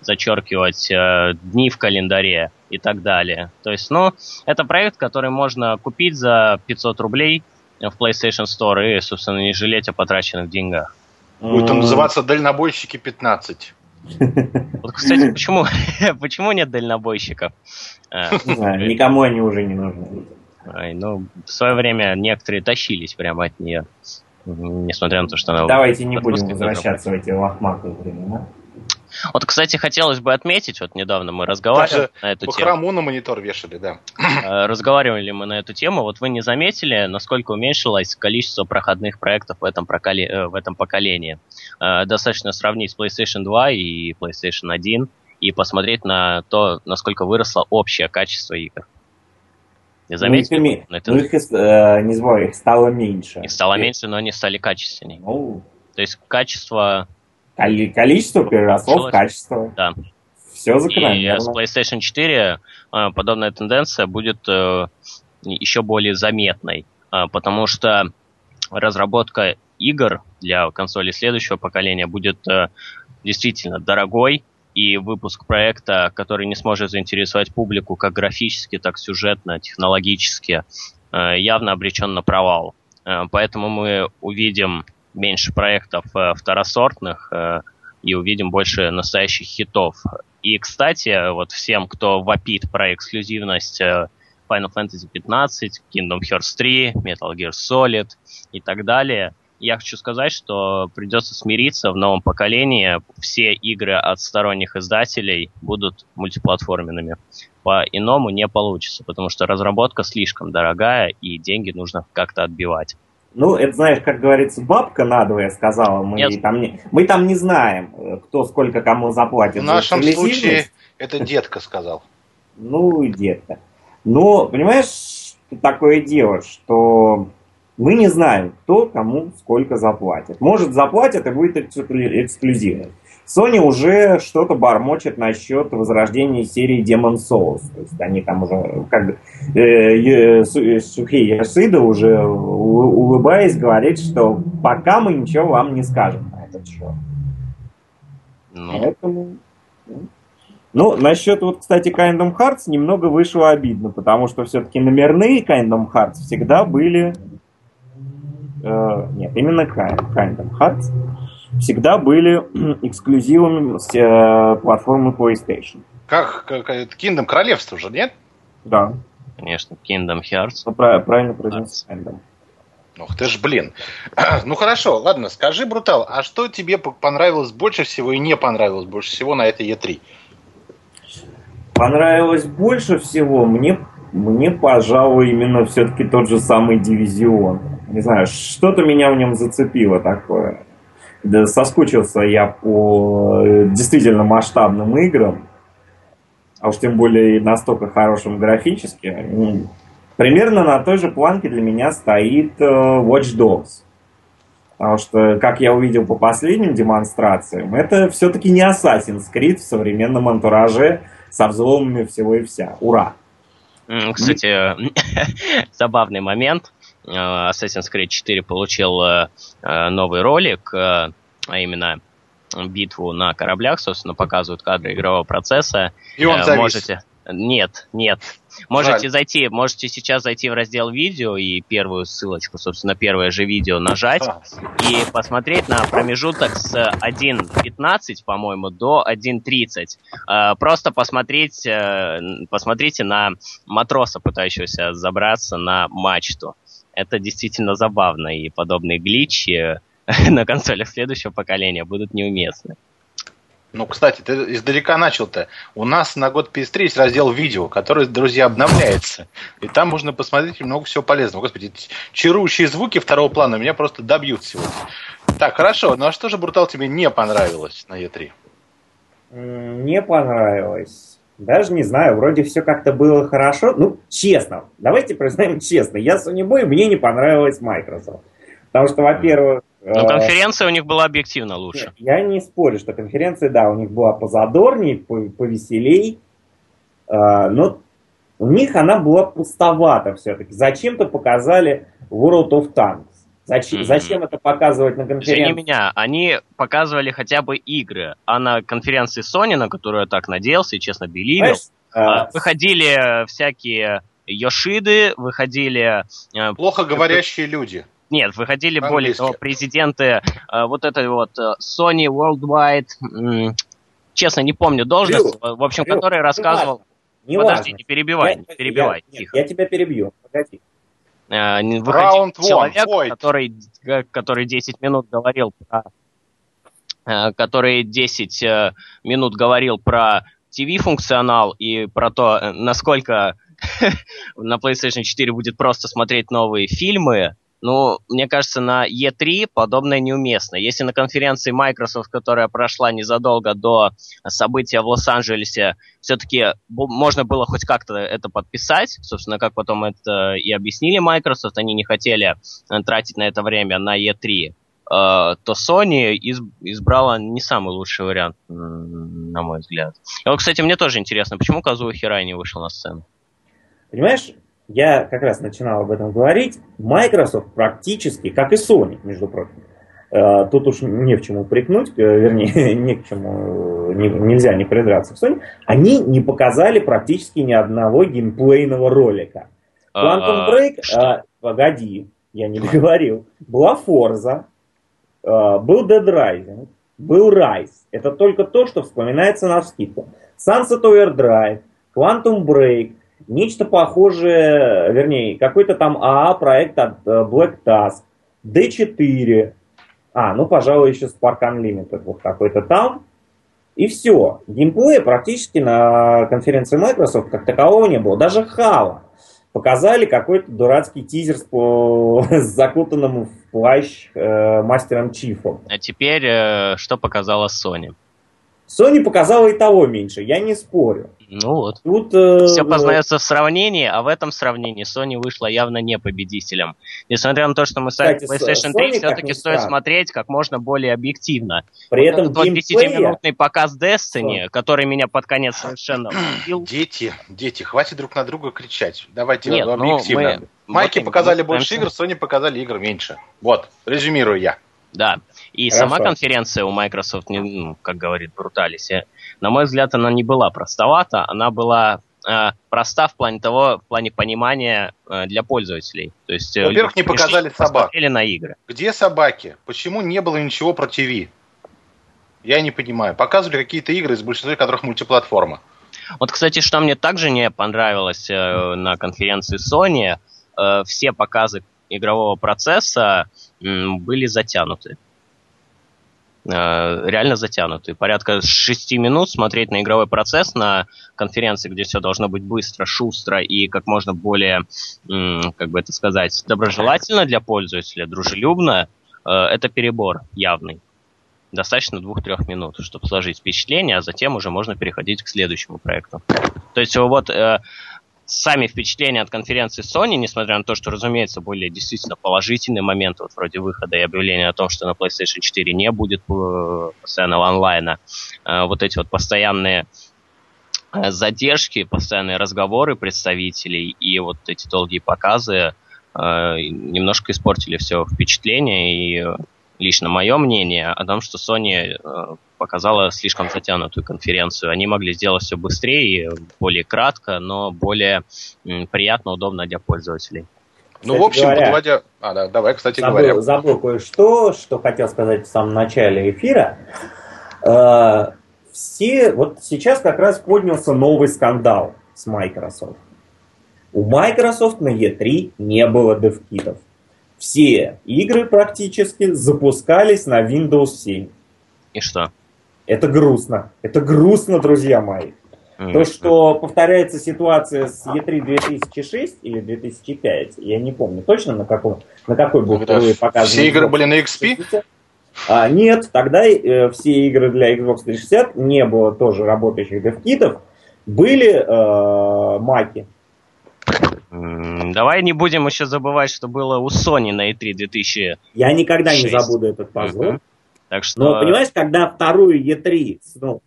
зачеркивать э, дни в календаре и так далее. То есть, ну, это проект, который можно купить за 500 рублей в PlayStation Store и, собственно, не жалеть о потраченных деньгах. Будет он называться «Дальнобойщики 15». Вот, кстати, почему, почему нет дальнобойщиков? Не знаю, никому они уже не нужны. Ай, ну, в свое время некоторые тащились прямо от нее, несмотря на то, что она... Давайте не будем возвращаться в эти лохматые времена. Вот, кстати, хотелось бы отметить, вот недавно мы разговаривали Даже на эту тему. на монитор вешали, да. Э, разговаривали мы на эту тему. Вот вы не заметили, насколько уменьшилось количество проходных проектов в этом, проколе... Э, в этом поколении. Э, достаточно сравнить PlayStation 2 и PlayStation 1 и посмотреть на то, насколько выросло общее качество игр. Не заметили? Ну, их, это... ну, их э, не знаю, их стало меньше. Их стало меньше, но они стали качественнее. Ну... То есть качество Количество переросло в качество. Да. Все закономерно. И с PlayStation 4 э, подобная тенденция будет э, еще более заметной, э, потому что разработка игр для консолей следующего поколения будет действительно дорогой, и выпуск проекта, который не сможет заинтересовать публику как графически, так сюжетно, технологически, явно обречен на провал. Поэтому мы увидим меньше проектов э, второсортных э, и увидим больше настоящих хитов. И, кстати, вот всем, кто вопит про эксклюзивность э, Final Fantasy 15, Kingdom Hearts 3, Metal Gear Solid и так далее, я хочу сказать, что придется смириться в новом поколении. Все игры от сторонних издателей будут мультиплатформенными. По-иному не получится, потому что разработка слишком дорогая, и деньги нужно как-то отбивать. Ну, это, знаешь, как говорится, бабка надвое сказала. Мы, Нет. там не, мы там не знаем, э, кто сколько кому заплатит. В нашем случае это детка сказал. Ну, детка. Но, понимаешь, такое дело, что мы не знаем, кто кому сколько заплатит. Может, заплатят и будет эксклюзивно. Sony уже что-то бормочет насчет возрождения серии Demon Souls. То есть они там уже, как э, Сухей Ясида уже улыбаясь говорит, что пока мы ничего вам не скажем на этот счет. Ну. Поэтому... Ну, ну насчет вот, кстати, Kingdom Hearts немного вышло обидно, потому что все-таки номерные Kingdom Hearts всегда были... Э, нет, именно Kingdom Hearts всегда были эксклюзивами с э, платформы PlayStation. Как, как Kingdom Королевство уже, нет? Да. Конечно, Kingdom Hearts. Ну, правильно произнес Kingdom. Ух ты ж, блин. Ну хорошо, ладно, скажи, Брутал, а что тебе понравилось больше всего и не понравилось больше всего на этой E3? Понравилось больше всего мне, мне пожалуй, именно все-таки тот же самый Дивизион. Не знаю, что-то меня в нем зацепило такое. Соскучился я по э, действительно масштабным играм, а уж тем более настолько хорошим графически. Примерно на той же планке для меня стоит э, Watch Dogs. Потому что, как я увидел по последним демонстрациям, это все-таки не Assassin's Creed в современном антураже со взломами всего и вся. Ура! Кстати, забавный момент. Э, Assassin's Creed 4 получил э, э, новый ролик, а именно битву на кораблях, собственно, показывают кадры игрового процесса. И он завис. Можете... Нет, нет. Можете Жаль. зайти, можете сейчас зайти в раздел видео и первую ссылочку, собственно, первое же видео нажать а. и посмотреть на промежуток с 1.15, по-моему, до 1.30. Просто посмотреть, посмотрите на матроса, пытающегося забраться на мачту. Это действительно забавно, и подобные гличи на консолях следующего поколения будут неуместны. Ну, кстати, ты издалека начал-то. У нас на год PS3 есть раздел видео, который, друзья, обновляется. И там можно посмотреть много всего полезного. Господи, чарующие звуки второго плана меня просто добьют сегодня. Так, хорошо. Ну а что же, Брутал, тебе не понравилось на E3? Не понравилось. Даже не знаю, вроде все как-то было хорошо. Ну, честно, давайте признаем честно. Я Sony Boy, мне не понравилась Microsoft. Потому что, во-первых, но э, конференция у них была объективно лучше. Я не спорю, что конференция, да, у них была позадорней, повеселей, э, но у них она была пустовата все-таки. Зачем-то показали World of Tanks. Зачем, mm-hmm. зачем это показывать на конференции? Извини меня, они показывали хотя бы игры, а на конференции Sony, на которую я так надеялся и честно беливил, а... выходили всякие Йошиды, выходили... Э, Плохо говорящие люди. Нет, выходили более того президенты э, вот этой вот э, Sony Worldwide, честно не помню должность, Рю, в общем, Рю, который рассказывал... Не Подожди, важно. не перебивай, я, не перебивай, я, тихо. Я тебя перебью, погоди. Э, выходил человек, one, который, э, который 10 минут говорил про э, который 10 э, минут говорил про TV-функционал и про то, насколько на PlayStation 4 будет просто смотреть новые фильмы, ну, мне кажется, на E3 подобное неуместно. Если на конференции Microsoft, которая прошла незадолго до события в Лос-Анджелесе, все-таки можно было хоть как-то это подписать, собственно, как потом это и объяснили Microsoft, они не хотели э, тратить на это время на E3, э, то Sony избрала не самый лучший вариант, на мой взгляд. И вот, кстати, мне тоже интересно, почему Казуо Хирай не вышел на сцену? Понимаешь, я как раз начинал об этом говорить, Microsoft практически, как и Sony, между прочим, э, тут уж не в чем упрекнуть, э, вернее, не к чему, не, нельзя не придраться к Sony, они не показали практически ни одного геймплейного ролика. Quantum Break, а, погоди, я не договорил, была Forza, был Dead Rising, был Rise. Это только то, что вспоминается на скидку. Sunset Overdrive, Quantum Break – Нечто похожее, вернее, какой-то там АА проект от э, Black Task, D4, а, ну, пожалуй, еще Spark Unlimited, вот какой-то там. И все. Геймплея практически на конференции Microsoft как такового не было. Даже Хала. Показали какой-то дурацкий тизер с, по... с закутанным в плащ э, мастером Чифом. А теперь э, что показала Sony? Sony показала и того меньше, я не спорю. Ну вот. Тут, э, Все познается в сравнении, а в этом сравнении Sony вышла явно не победителем. Несмотря на то, что мы ставим PlayStation 3, все-таки стоит смотреть как можно более объективно. При вот этом тот 10-минутный показ Destiny, Что? который меня под конец совершенно убил. Дети, дети, хватит друг на друга кричать. Давайте Нет, объективно. Ну, мы... Майки вот показали больше игр, Sony показали игр меньше. Вот, резюмирую я. Да. И Хорошо. сама конференция у Microsoft, ну, как говорит Бруталис, на мой взгляд, она не была простовата, она была э, проста в плане того, в плане понимания э, для пользователей. То есть, э, Во-первых, не показали собак. на игры. Где собаки? Почему не было ничего про ТВ? Я не понимаю. Показывали какие-то игры, из большинства которых мультиплатформа. Вот, кстати, что мне также не понравилось э, на конференции Sony, э, все показы игрового процесса э, были затянуты. Э, реально затянутый. Порядка 6 минут смотреть на игровой процесс на конференции, где все должно быть быстро, шустро и как можно более, как бы это сказать, доброжелательно для пользователя, дружелюбно, э, это перебор явный. Достаточно двух-трех минут, чтобы сложить впечатление, а затем уже можно переходить к следующему проекту. То есть вот э, сами впечатления от конференции Sony, несмотря на то, что, разумеется, были действительно положительные моменты, вот вроде выхода и объявления о том, что на PlayStation 4 не будет э, постоянного онлайна, э, вот эти вот постоянные э, задержки, постоянные разговоры представителей и вот эти долгие показы немножко испортили все впечатление и лично мое мнение о том, что Sony э, показала слишком затянутую конференцию. Они могли сделать все быстрее, более кратко, но более приятно, удобно для пользователей. Ну, кстати в общем, говоря, подводя... А, да, давай, кстати забыл, говоря. Забыл кое-что, что хотел сказать в самом начале эфира. Э, все... Вот сейчас как раз поднялся новый скандал с Microsoft. У Microsoft на E3 не было девкитов. Все игры практически запускались на Windows 7. И что? Это грустно. Это грустно, друзья мои. Mm-hmm. То, что повторяется ситуация с E3 2006 или 2005, я не помню точно, на, каком, на какой был впервые показан. Все игры были на XP? А, нет, тогда э, все игры для Xbox 360 не было тоже работающих девкитов, были э, маки. Давай не будем еще забывать, что было у Sony на E3 2006. Я никогда не забуду этот позор. Uh-huh. Так что... Но понимаешь, когда вторую E3 ну,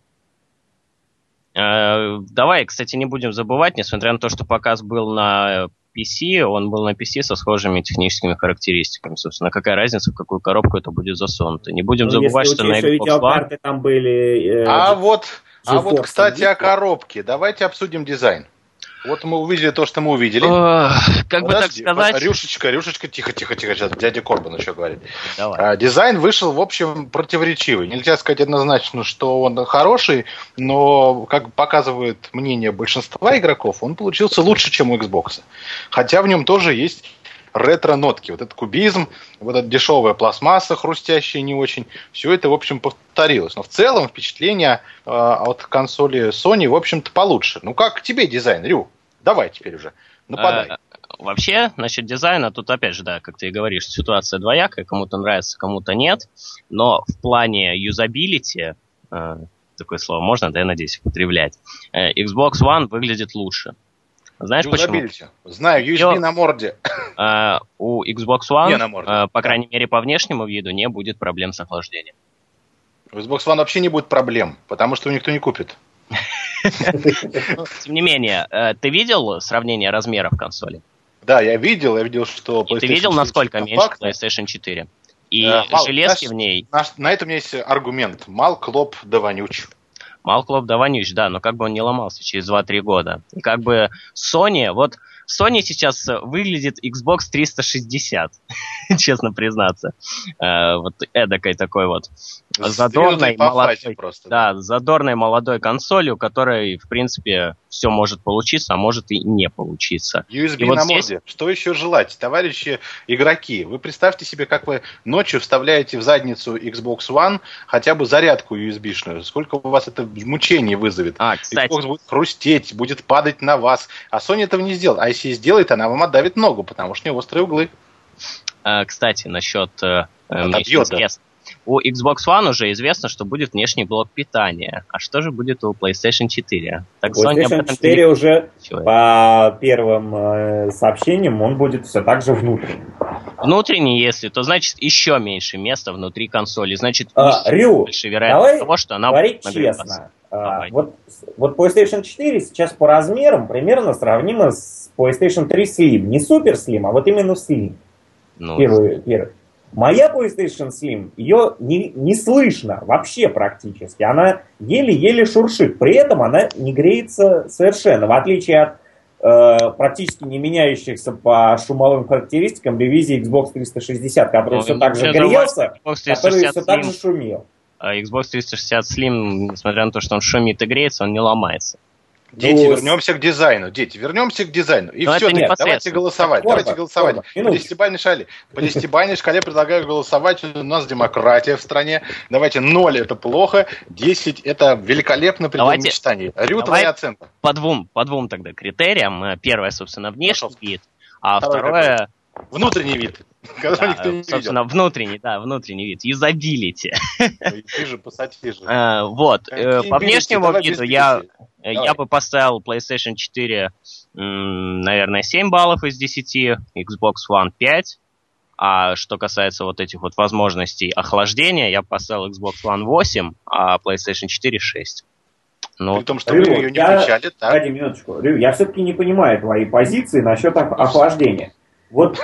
Э, давай, кстати, не будем забывать, несмотря на то, что показ был на PC, он был на PC со схожими техническими характеристиками. Собственно, какая разница, в какую коробку это будет засунуто. Не будем ну, забывать, что на Xbox One... там были... Э, а вот, а вот, кстати, о коробке. Давайте обсудим дизайн. Вот мы увидели то, что мы увидели. Как бы так сказать... Рюшечка, Рюшечка, тихо, тихо, тихо, сейчас дядя Корбан еще говорит. Давай. А, дизайн вышел, в общем, противоречивый. Нельзя сказать однозначно, что он хороший, но, как показывает мнение большинства игроков, он получился лучше, чем у Xbox. Хотя в нем тоже есть ретро-нотки. Вот этот кубизм, вот эта дешевая пластмасса, хрустящая не очень, все это, в общем, повторилось. Но в целом впечатление э, от консоли Sony, в общем-то, получше. Ну, как тебе дизайн, Рю? Давай теперь уже, нападай. А, вообще, насчет дизайна, тут опять же, да, как ты и говоришь, ситуация двоякая, кому-то нравится, кому-то нет, но в плане юзабилити, э, такое слово можно, да, я надеюсь, употреблять, э, Xbox One выглядит лучше. Знаешь Юзабилити. почему? Знаю, USB на морде. Uh, у Xbox One, не на морде. Uh, по крайней мере, по внешнему виду не будет проблем с охлаждением. У Xbox One вообще не будет проблем, потому что никто не купит. Тем не менее, э, ты видел сравнение размеров консоли? Да, я видел, я видел, что Ты видел, насколько меньше PlayStation 4? И э, железки в ней... На этом есть аргумент. Мал, клоп, да вонюч. Мал клоп да вонюч, да, но как бы он не ломался через 2-3 года. И как бы Sony, вот Sony сейчас выглядит Xbox 360, честно признаться. Э, вот эдакой такой вот задорной молодой, просто, да. да, задорной молодой консолью, которой, в принципе, все может получиться, а может и не получиться. USB и вот на здесь... моде. Что еще желать, товарищи игроки? Вы представьте себе, как вы ночью вставляете в задницу Xbox One хотя бы зарядку USB-шную. Сколько у вас это мучений вызовет. А, кстати. Xbox будет хрустеть, будет падать на вас. А Sony этого не сделает. А если сделает, она вам отдавит ногу, потому что у нее острые углы. А, кстати, насчет... Э. У Xbox One уже известно, что будет внешний блок питания. А что же будет у PlayStation 4? Так PlayStation 4 не... уже Чего? по первым э, сообщениям он будет все так же внутренний. Внутренний, если, то значит еще меньше места внутри консоли. Значит, а, Рю, больше вероятность того, что она говорить будет честно. А, вот, вот PlayStation 4 сейчас по размерам примерно сравнима с PlayStation 3 Slim. Не супер Slim, а вот именно Slim. Ну, первый, первый. Моя PlayStation Slim, ее не, не слышно вообще практически. Она еле-еле шуршит. При этом она не греется совершенно. В отличие от э, практически не меняющихся по шумовым характеристикам ревизии Xbox 360, который ну, все так же грелся, который все так же шумел. А Xbox 360 Slim, несмотря на то, что он шумит и греется, он не ломается. Дети, ну, вернемся к дизайну. Дети, вернемся к дизайну. И все, давайте голосовать. Корба, давайте голосовать. Корба, по десятибальной шкале. По десятибальной шкале предлагаю голосовать. У нас демократия в стране. Давайте 0 это плохо, 10 это великолепно предел давайте, мечтаний. Рю, твоя оценка. По двум, по двум тогда критериям. Первое, собственно, внешний вид. А Второе, второе... Внутренний вид. Да, никто не собственно, видел. внутренний, да, внутренний вид. Юзабилити. Ты же пассатижи. А, вот. Э, по внешнему виду я, я бы поставил PlayStation 4, наверное, 7 баллов из 10, Xbox One 5. А что касается вот этих вот возможностей охлаждения, я поставил Xbox One 8, а PlayStation 4 6. Ну, При том, что Рю, вы ее не я, включали, так? Погоди минуточку. Рю, я все-таки не понимаю твои позиции насчет охлаждения. Вот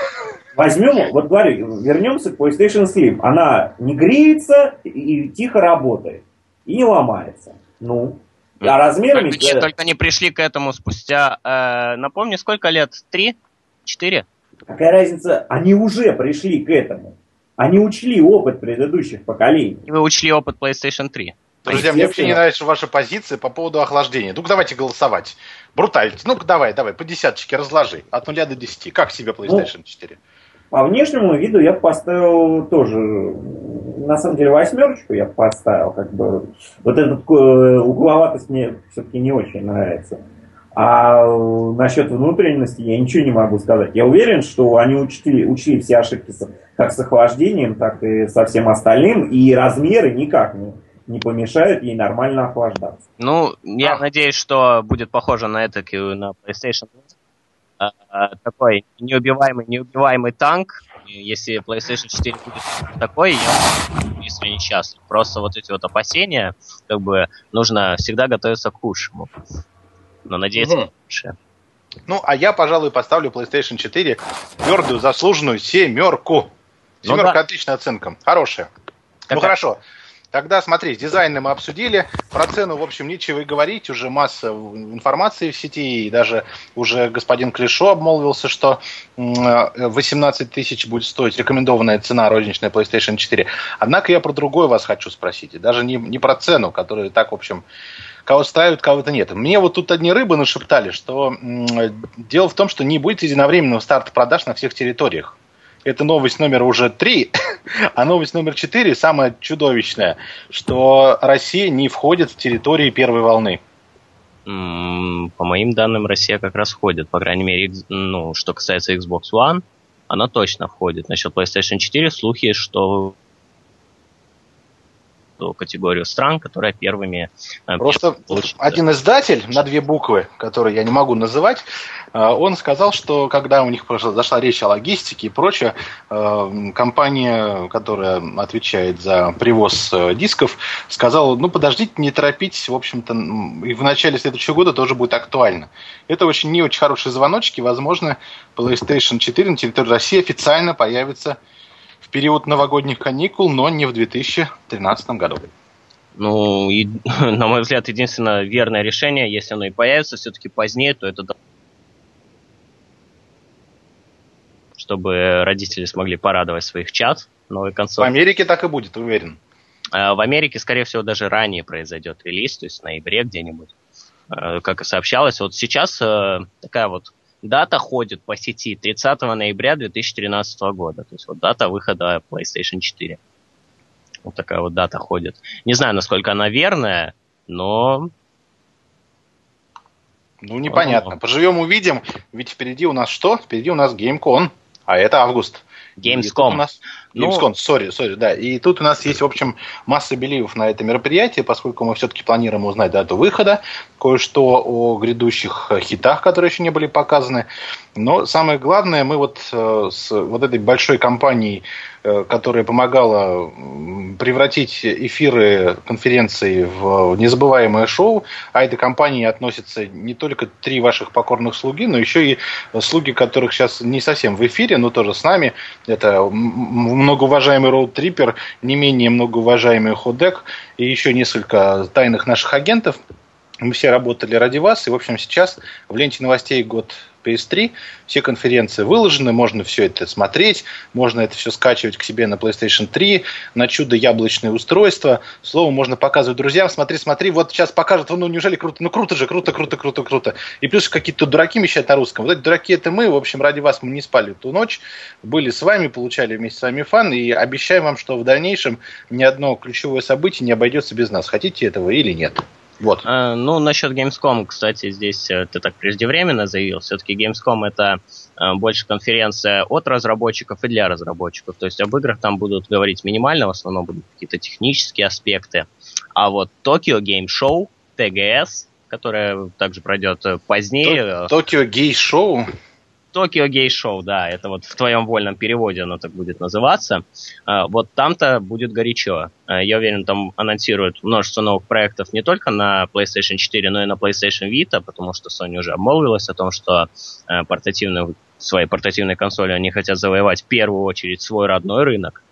возьмем, вот говорю, вернемся к PlayStation Slim. Она не греется и тихо работает. И не ломается. Ну, а размерами... Только, только не пришли к этому спустя, э, напомню, сколько лет? Три? Четыре? Какая разница? Они уже пришли к этому. Они учли опыт предыдущих поколений. И вы учли опыт PlayStation 3. Друзья, мне вообще не нравится ваша позиция по поводу охлаждения. Ну-ка, давайте голосовать. Бруталити. Ну-ка, давай, давай, по десяточке разложи. От нуля до десяти. Как себе PlayStation 4? По внешнему виду я поставил тоже, на самом деле, восьмерочку я поставил, как бы. Вот эта э, угловатость мне все-таки не очень нравится. А насчет внутренности я ничего не могу сказать. Я уверен, что они учли, учли все ошибки как с охлаждением, так и со всем остальным, и размеры никак не, не помешают ей нормально охлаждаться. Ну, я а. надеюсь, что будет похоже на это на PlayStation а, а, такой неубиваемый, неубиваемый танк. Если PlayStation 4 будет такой, я искренне счастлив. Просто вот эти вот опасения, как бы нужно всегда готовиться к худшему но надеяться угу. лучше. Ну, а я, пожалуй, поставлю PlayStation 4 твердую, заслуженную семерку. Семерка ну, да. отличная оценка. Хорошая. Какая? Ну хорошо. Тогда смотри, дизайн мы обсудили. Про цену, в общем, нечего и говорить. Уже масса информации в сети. И даже уже господин Клишо обмолвился, что 18 тысяч будет стоить рекомендованная цена розничная PlayStation 4. Однако я про другое вас хочу спросить. И даже не, не про цену, которая так, в общем, кого ставят, кого-то нет. Мне вот тут одни рыбы нашептали, что дело в том, что не будет единовременного старта продаж на всех территориях. Это новость номер уже три, а новость номер четыре самая чудовищная, что Россия не входит в территории первой волны. По моим данным, Россия как раз входит. По крайней мере, ну, что касается Xbox One, она точно входит. Насчет PlayStation 4 слухи, что ту категорию стран, которые первыми э, Просто получили. один издатель на две буквы, которые я не могу называть, э, он сказал, что когда у них зашла речь о логистике и прочее, э, компания, которая отвечает за привоз дисков, сказала, ну подождите, не торопитесь, в общем-то, и в начале следующего года тоже будет актуально. Это очень не очень хорошие звоночки, возможно, PlayStation 4 на территории России официально появится период новогодних каникул, но не в 2013 году. Ну, и, на мой взгляд, единственное верное решение, если оно и появится все-таки позднее, то это чтобы родители смогли порадовать своих чат новой консоли. В Америке так и будет, уверен. А, в Америке, скорее всего, даже ранее произойдет релиз, то есть в ноябре где-нибудь. А, как и сообщалось, вот сейчас э, такая вот дата ходит по сети 30 ноября 2013 года. То есть вот дата выхода PlayStation 4. Вот такая вот дата ходит. Не знаю, насколько она верная, но... Ну, непонятно. Поживем, увидим. Ведь впереди у нас что? Впереди у нас GameCon, а это август. Gamescom. У Gamescom, сори, сори, да. И тут у нас есть, в общем, масса беливов на это мероприятие, поскольку мы все-таки планируем узнать дату выхода, кое-что о грядущих хитах, которые еще не были показаны. Но самое главное, мы вот э, с вот этой большой компанией Э, которая помогала превратить эфиры конференции в незабываемое шоу. А этой компании относятся не только три ваших покорных слуги, но еще и слуги, которых сейчас не совсем в эфире, но тоже с нами. Это многоуважаемый Роуд Триппер, не менее многоуважаемый Ходек и еще несколько тайных наших агентов. Мы все работали ради вас, и, в общем, сейчас в ленте новостей год PS3. Все конференции выложены, можно все это смотреть, можно это все скачивать к себе на PlayStation 3, на чудо яблочное устройство. Слово можно показывать друзьям, смотри, смотри, вот сейчас покажут, ну неужели круто, ну круто же, круто, круто, круто, круто. И плюс какие-то дураки мечтают на русском. Вот эти дураки это мы, в общем, ради вас мы не спали ту ночь, были с вами, получали вместе с вами фан, и обещаем вам, что в дальнейшем ни одно ключевое событие не обойдется без нас. Хотите этого или нет? Вот. А, ну, насчет Gamescom, кстати, здесь э, ты так преждевременно заявил. Все-таки Gamescom это а, больше конференция от разработчиков и для разработчиков. То есть об играх там будут говорить минимально, в основном будут какие-то технические аспекты. А вот Tokyo Game Show, TGS, которая также пройдет э, позднее. Tokyo Game Show? Токио Гей Шоу, да, это вот в твоем вольном переводе оно так будет называться. А, вот там-то будет горячо. А, я уверен, там анонсируют множество новых проектов не только на PlayStation 4, но и на PlayStation Vita, потому что Sony уже обмолвилась о том, что а, портативную, своей портативной консоли они хотят завоевать в первую очередь свой родной рынок.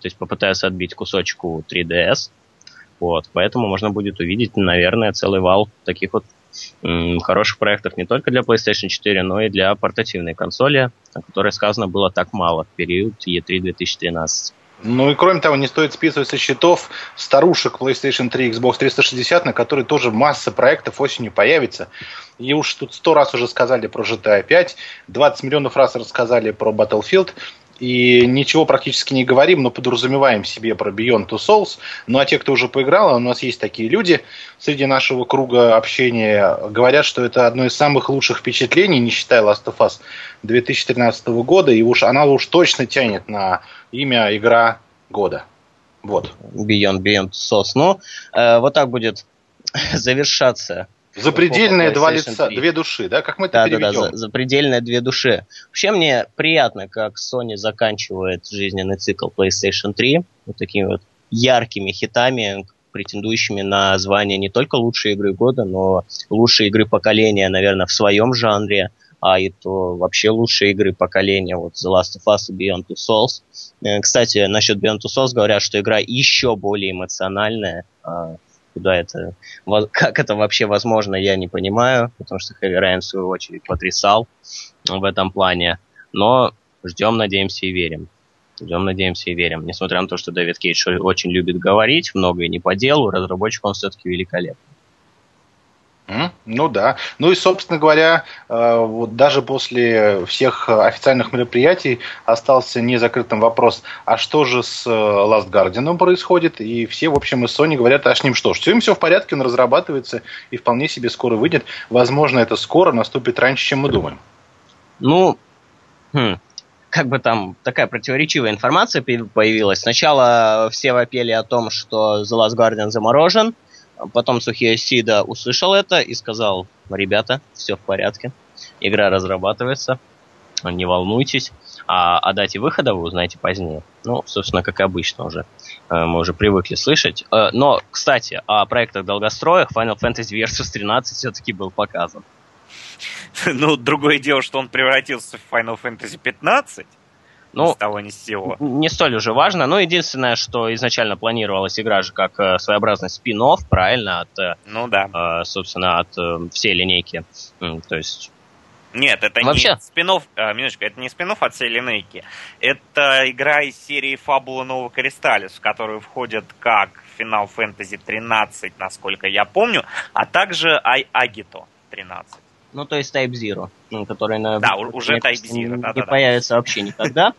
То есть попытаются отбить кусочку 3DS. Вот, поэтому можно будет увидеть, наверное, целый вал таких вот хороших проектов не только для PlayStation 4, но и для портативной консоли, о которой сказано было так мало в период E3 2013. Ну и кроме того, не стоит списывать со счетов старушек PlayStation 3 Xbox 360, на которые тоже масса проектов осенью появится. И уж тут сто раз уже сказали про GTA 5, 20 миллионов раз рассказали про Battlefield. И ничего практически не говорим, но подразумеваем себе про Beyond Two Souls. Ну а те, кто уже поиграл, у нас есть такие люди среди нашего круга общения, говорят, что это одно из самых лучших впечатлений, не считая Last of Us 2013 года, и уж она уж точно тянет на имя игра года. Вот. Beyond, Beyond Souls. Ну, э, вот так будет завершаться Запредельные два лица, 3. две души, да? Как мы это да, переведем? Да, да, запредельные две души. Вообще мне приятно, как Sony заканчивает жизненный цикл PlayStation 3 вот такими вот яркими хитами, претендующими на звание не только лучшей игры года, но лучшей игры поколения, наверное, в своем жанре, а и то вообще лучшие игры поколения, вот The Last of Us и Beyond Two Souls. Э, кстати, насчет Beyond Two Souls говорят, что игра еще более эмоциональная, а, куда это, как это вообще возможно, я не понимаю, потому что Хэви Райан в свою очередь потрясал в этом плане. Но ждем, надеемся и верим. Ждем, надеемся и верим. Несмотря на то, что Дэвид Кейдж очень любит говорить, многое не по делу, разработчик он все-таки великолепный. Ну да. Ну и, собственно говоря, э, вот даже после всех официальных мероприятий остался незакрытым вопрос, а что же с э, Last Guardian происходит? И все, в общем, из Sony говорят, а с ним что ж, все им все в порядке, он разрабатывается и вполне себе скоро выйдет. Возможно, это скоро наступит раньше, чем мы думаем. Ну, хм, как бы там такая противоречивая информация появилась. Сначала все вопели о том, что The Last Guardian заморожен, Потом Сухия Сида услышал это и сказал, ребята, все в порядке, игра разрабатывается, не волнуйтесь, а о дате выхода вы узнаете позднее. Ну, собственно, как обычно уже. Э, мы уже привыкли слышать. Э, но, кстати, о проектах долгостроях Final Fantasy Versus 13 все-таки был показан. Ну, другое дело, что он превратился в Final Fantasy 15. Ну, с того ни с сего. Не столь уже важно. Но единственное, что изначально планировалась игра же как э, своеобразный спин правильно, от, э, ну, да. э, собственно, от э, всей линейки. То есть нет, это Вообще? не спинов, а, минуточку, это не спинов от всей линейки. Это игра из серии Фабула Нового Кристаллис, в которую входит как Final Fantasy 13, насколько я помню, а также Ай Агито 13. Ну, то есть Type Zero, ну, который на... Да, уже Type Zero, да, Не да, появится да. вообще никогда.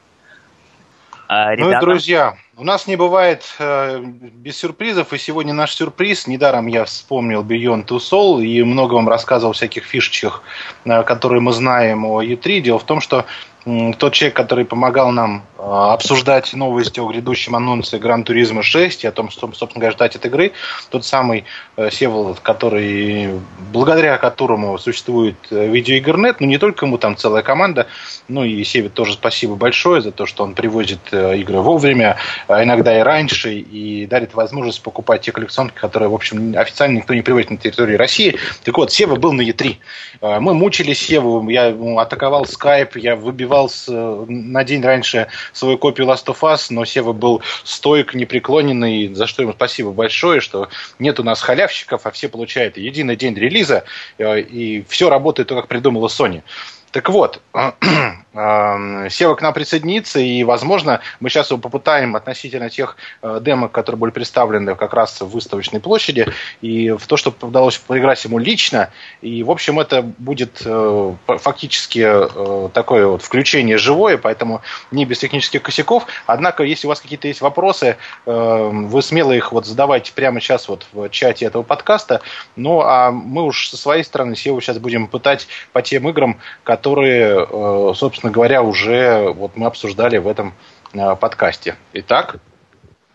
А, ребята... Ну, друзья, у нас не бывает э, без сюрпризов, и сегодня наш сюрприз. Недаром я вспомнил Beyond Two Soul и много вам рассказывал всяких фишечек, э, которые мы знаем о E3. Дело в том, что тот человек, который помогал нам э, обсуждать новости о грядущем анонсе Гран Туризма 6 и о том, что, собственно говоря, ждать от игры, тот самый э, Севолод, который, благодаря которому существует э, видеоигрнет, ну не только ему там целая команда, ну и Севе тоже спасибо большое за то, что он привозит э, игры вовремя, иногда и раньше, и дарит возможность покупать те коллекционки, которые, в общем, официально никто не привозит на территории России. Так вот, Сева был на Е3. Э, мы мучили Севу, я ну, атаковал скайп, я выбивал на день раньше свою копию Last of Us, но Сева был стойк, непреклоненный, за что ему спасибо большое, что нет у нас халявщиков, а все получают единый день релиза, э, и все работает то, как придумала Sony. Так вот, Сева к нам присоединится, и, возможно, мы сейчас его попытаем относительно тех э, демок, которые были представлены как раз в выставочной площади, и в то, что удалось поиграть ему лично. И, в общем, это будет э, фактически э, такое вот включение живое, поэтому не без технических косяков. Однако, если у вас какие-то есть вопросы, вы смело их вот задавайте прямо сейчас вот в чате этого подкаста. Ну, а мы уж со своей стороны Севу сейчас будем пытать по тем играм, которые, собственно, собственно говоря, уже вот мы обсуждали в этом э, подкасте. Итак?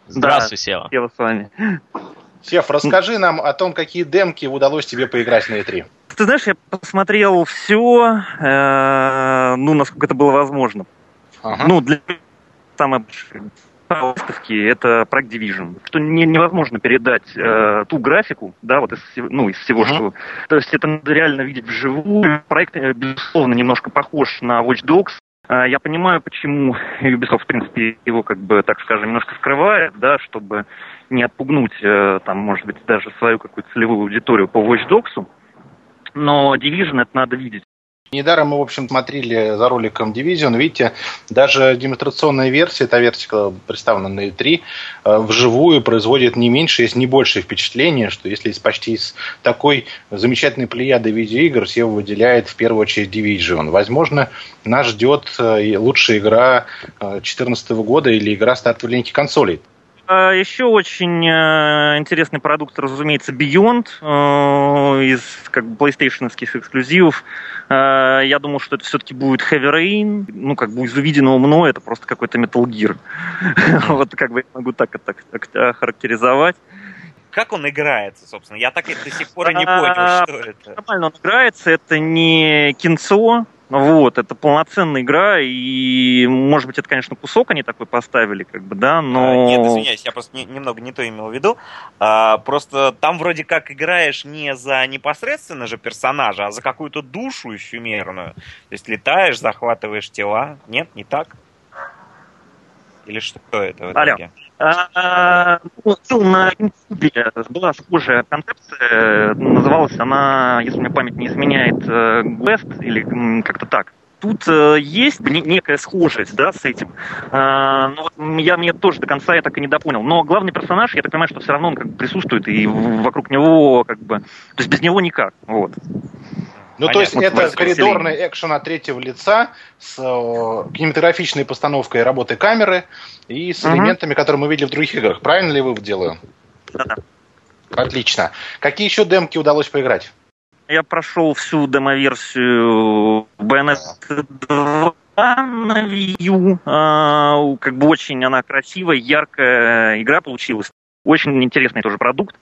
Здравствуй, Сева. Сева с вами. Сев, расскажи нам о том, какие демки удалось тебе поиграть на E3. Ты знаешь, я посмотрел все, э, ну, насколько это было возможно. Ага. Ну, для самой выставки это проект Division, что не, невозможно передать э, ту графику, да, вот из, ну, из всего, uh-huh. что... То есть это надо реально видеть вживую. Проект, э, безусловно, немножко похож на Watch Dogs. Э, я понимаю, почему Ubisoft, в принципе, его, как бы, так скажем, немножко скрывает, да, чтобы не отпугнуть, э, там, может быть, даже свою какую-то целевую аудиторию по Watch Dogs. Но Division это надо видеть Недаром мы, в общем, смотрели за роликом Division. Видите, даже демонстрационная версия, та версия, представлена на E3, э, вживую производит не меньше, если не большее впечатление, что если из почти из такой замечательной плеяды видеоигр SEO выделяет в первую очередь Division. Возможно, нас ждет э, лучшая игра 2014 года или игра стартовой линейки консолей. А, Еще очень э, интересный продукт, разумеется, Beyond э, из как бы PlayStation эксклюзивов. Э, я думал, что это все-таки будет Heavy Rain. Ну, как бы из увиденного мной это просто какой-то Metal Gear. вот как бы я могу так это характеризовать. Как он играется, собственно? Я так и до сих пор не понял, а, что это. Нормально он играется. Это не кинцо, вот, это полноценная игра, и, может быть, это, конечно, кусок они такой поставили, как бы, да, но... А, нет, извиняюсь, я просто не, немного не то имел в виду. А, просто там вроде как играешь не за непосредственно же персонажа, а за какую-то душу эфемерную. То есть летаешь, захватываешь тела. Нет, не так? Или что это в итоге? Алло. А, ну, на YouTube была схожая концепция, называлась она, если мне память не изменяет, Quest э, или как-то так. Тут э, есть некая схожесть да, с этим. Э, но я мне тоже до конца я так и не допонял. Но главный персонаж, я так понимаю, что все равно он как бы присутствует, и вокруг него как бы... То есть без него никак. Вот. Ну, Понятно. то есть вот это коридорный экшен от третьего лица с э, кинематографичной постановкой работы камеры и с угу. элементами, которые мы видели в других играх. Правильно ли вывод делаю? Да. Отлично. Какие еще демки удалось поиграть? Я прошел всю демо-версию Bayonetta 2 на Wii U. А, как бы очень она красивая, яркая игра получилась. Очень интересный тоже продукт.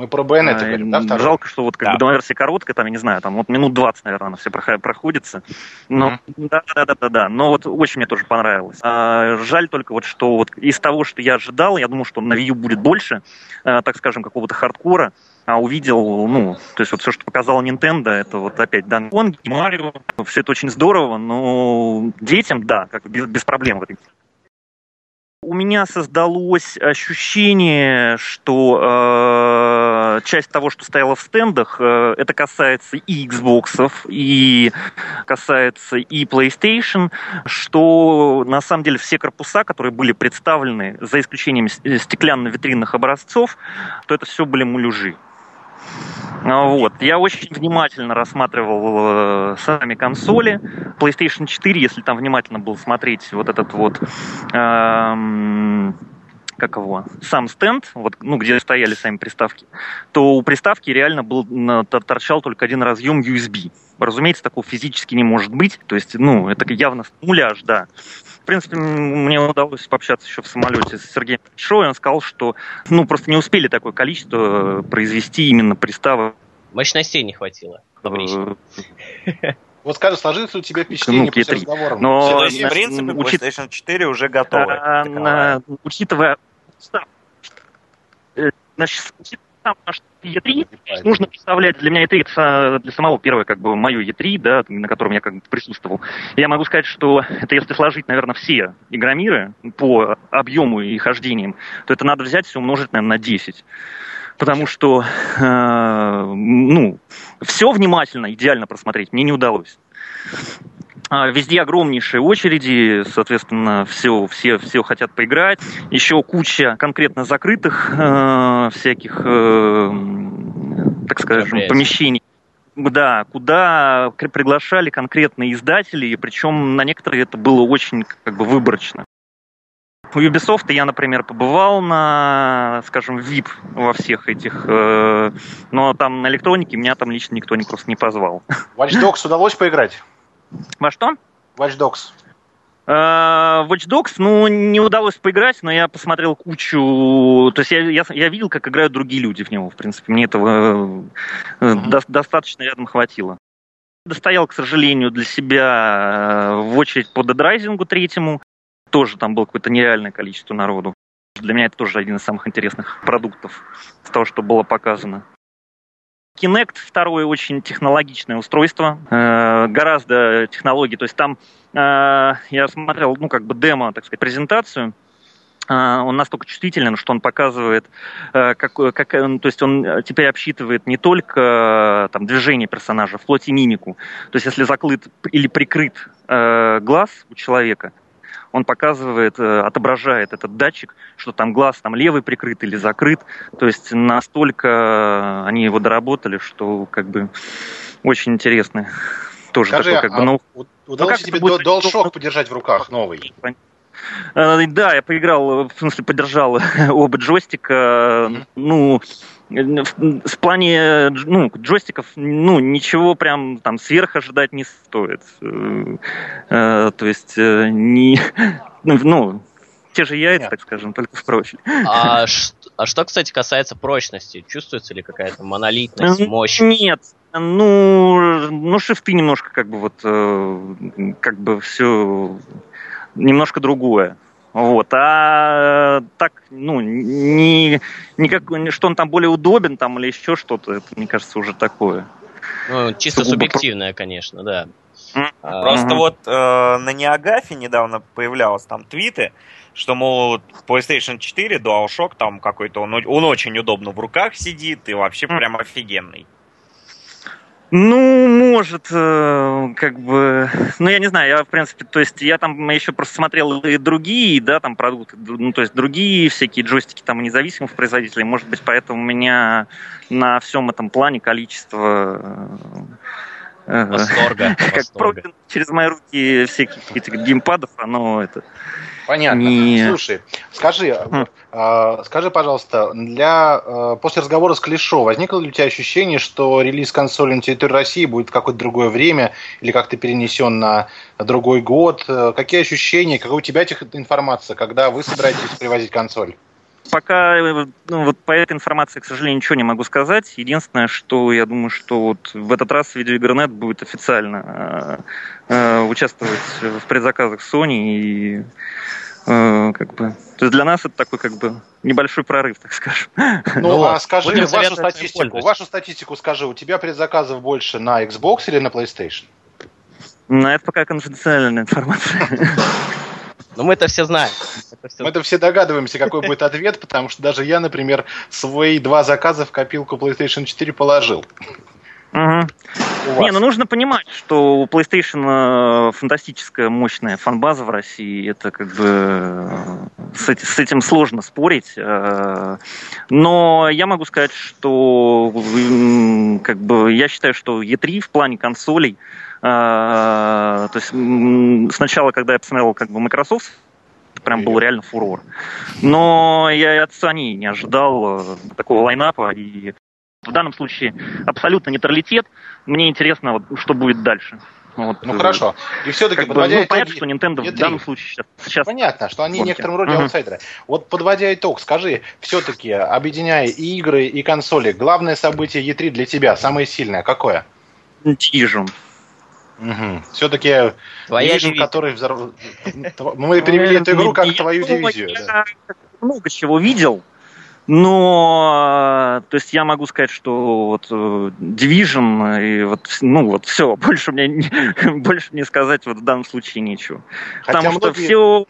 Мы про байонеты говорим, да, второй? Жалко, что вот как да. бы версия короткая, там, я не знаю, там вот минут 20, наверное, она все проходится. Но, mm-hmm. да, да, да, да, да. Но вот очень мне тоже понравилось. А, жаль только вот, что вот из того, что я ожидал, я думал, что на Wii U будет больше, а, так скажем, какого-то хардкора, а увидел, ну, то есть вот все, что показал Nintendo, это вот опять Дан Конг, Марио, все это очень здорово, но детям, да, как без, без проблем в этой у меня создалось ощущение, что э, часть того, что стояло в стендах, э, это касается и Xbox, и касается и PlayStation, что на самом деле все корпуса, которые были представлены, за исключением стеклянно-витринных образцов, то это все были муляжи. А, вот. Я очень внимательно рассматривал э, сами консоли. PlayStation 4, если там внимательно был смотреть вот этот вот эм, как его, сам стенд, вот, ну, где стояли сами приставки, то у приставки реально был, торчал только один разъем USB. Разумеется, такого физически не может быть. То есть, ну, это явно муляж, да. В принципе, мне удалось пообщаться еще в самолете с Сергеем Шоу, и он сказал, что, ну, просто не успели такое количество произвести именно приставок. Мощностей не хватило. Вот скажи, сложится у тебя впечатление ну, после разговора? Но, в принципе, PlayStation 4 уже готовы. А, учитывая э, значит, E3 нужно представлять для меня E3 это для самого первого как бы мое E3, да, на котором я как бы присутствовал. Я могу сказать, что это если сложить, наверное, все игромиры по объему и хождениям, то это надо взять и умножить, наверное, на 10 потому что, э, ну, все внимательно, идеально просмотреть мне не удалось. А, везде огромнейшие очереди, соответственно, все, все, все хотят поиграть. Еще куча конкретно закрытых э, всяких, э, так скажем, помещений. Да, куда приглашали конкретные издатели, и причем на некоторые это было очень как бы выборочно. У Ubisoft я, например, побывал на, скажем, VIP во всех этих, э, но там на электронике меня там лично никто не, просто не позвал. Watch Dogs удалось поиграть? Во что? Watch Dogs. Uh, Watch Dogs, ну, не удалось поиграть, но я посмотрел кучу... То есть я, я, я видел, как играют другие люди в него, в принципе. Мне этого uh-huh. до, достаточно рядом хватило. Достоял, к сожалению, для себя в очередь по дедрайзингу третьему. Тоже там было какое-то нереальное количество народу. Для меня это тоже один из самых интересных продуктов с того, что было показано. Kinect второе очень технологичное устройство, э, гораздо технологий, то есть там э, я смотрел, ну, как бы демо, так сказать, презентацию, а, он настолько чувствителен, что он показывает, э, как, как, то есть он теперь обсчитывает не только там, движение персонажа, вплоть и мимику. То есть если закрыт или прикрыт э, глаз у человека, он показывает, э, отображает этот датчик, что там глаз там левый прикрыт или закрыт. То есть настолько они его доработали, что как бы очень интересно. Тоже Скажи, такой, как а бы, ну, удалось ну, тебе DualShock подержать в руках новый? Э, да, я поиграл, в смысле, поддержал оба джойстика. Mm-hmm. Ну, в плане ну, джойстиков, ну, ничего прям там сверх ожидать не стоит. Э, то есть, э, не, ну, те же яйца, Нет. так скажем, только впрочем. А, а что, кстати, касается прочности? Чувствуется ли какая-то монолитность, мощь? Нет, ну, ну, шифты немножко как бы вот, как бы все немножко другое. Вот. А так, ну, не, никак, что он там более удобен там или еще что-то, это, мне кажется, уже такое. Ну, чисто Сугубо... субъективное, конечно, да. А, Просто вот э, на Неагафе недавно появлялось там твиты, что, мол, PlayStation 4, DualShock там какой-то, он, он очень удобно в руках сидит и вообще прям офигенный. Ну, может, э, как бы, ну, я не знаю, я, в принципе, то есть, я там еще просто смотрел и другие, да, там продукты, ну, то есть, другие всякие джойстики там независимых производителей, может быть, поэтому у меня на всем этом плане количество э, Восторга. Как через мои руки всяких этих геймпадов, оно это Понятно. Не... Слушай, скажи, э, скажи, пожалуйста, для э, после разговора с Клишо возникло ли у тебя ощущение, что релиз консоли на территории России будет в какое-то другое время или как-то перенесен на другой год? Э, какие ощущения, какая у тебя информация, когда вы собираетесь привозить консоль? Пока ну, вот по этой информации, к сожалению, ничего не могу сказать. Единственное, что я думаю, что вот в этот раз видеоигрнет будет официально э, э, участвовать в предзаказах Sony и Э, как бы. То есть для нас это такой как бы небольшой прорыв, так скажем. Ну, ну а скажи вашу статистику, вашу статистику скажи, у тебя предзаказов больше на Xbox или на PlayStation? Ну, это пока конфиденциальная информация. Но мы это все знаем. Это все... Мы это все догадываемся, какой будет ответ, потому что даже я, например, свои два заказа в копилку PlayStation 4 положил. Угу. Не, ну нужно понимать, что у PlayStation э, фантастическая мощная фанбаза в России. Это как бы э, с, эти, с этим сложно спорить. Э, но я могу сказать, что как бы я считаю, что E3 в плане консолей, то есть сначала, когда я посмотрел как бы Microsoft это прям был реально фурор. Но я и от Sony не ожидал такого лайнапа, и в данном случае абсолютно нейтралитет. Мне интересно, вот, что будет дальше. Вот, ну хорошо. И все-таки подводя бы, ну, понятно, что Nintendo в данном случае сейчас, сейчас... Понятно, что они в некотором роде uh-huh. аутсайдеры. Вот подводя итог, скажи, все-таки, объединяя и игры, и консоли, главное событие E3 для тебя, самое сильное, какое? Division. Угу. Все-таки Твоя Division, который взорв... Мы перевели эту игру как твою дивизию. Я много чего видел, но, то есть я могу сказать, что вот э, Division и вот, ну вот все, больше мне, больше мне сказать вот в данном случае нечего. Хотя Потому многие... что все,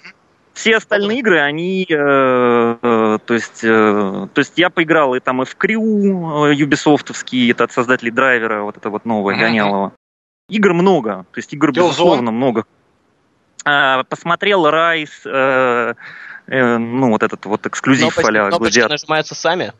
все остальные игры, они, э, э, то есть, э, то есть я поиграл и там и в э, Ubisoftовский, это от создателей драйвера, вот это вот новое, mm-hmm. Игр много, то есть игр, безусловно, много. А, посмотрел Rise, э, э, ну, вот этот вот эксклюзив а-ля Гладиатор. нажимаются сами?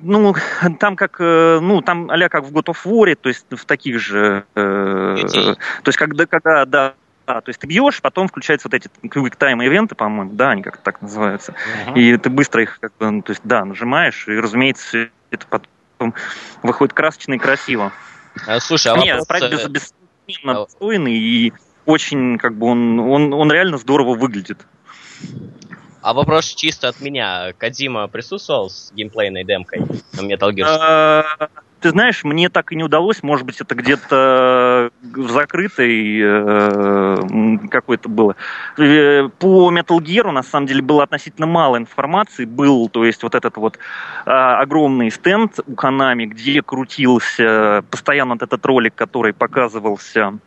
Ну, там как, э, ну, там а как в God of War, то есть в таких же, э, то есть когда, когда, да, да, то есть ты бьешь, потом включаются вот эти quick time ивенты, по-моему, да, они как так называются, uh-huh. и ты быстро их, как бы, ну, то есть, да, нажимаешь, и, разумеется, это потом выходит красочно и красиво. А, слушай, а вопрос... Нет, без, бессменно а... и очень, как бы, он, он, он реально здорово выглядит. А вопрос чисто от меня. Кадима присутствовал с геймплейной демкой на Metal Gear? Ты знаешь, мне так и не удалось. Может быть, это где-то в закрытой э, какой-то было. Э, по Metal Gear, на самом деле, было относительно мало информации. Был, то есть, вот этот вот а, огромный стенд у Konami, где крутился постоянно вот этот ролик, который показывался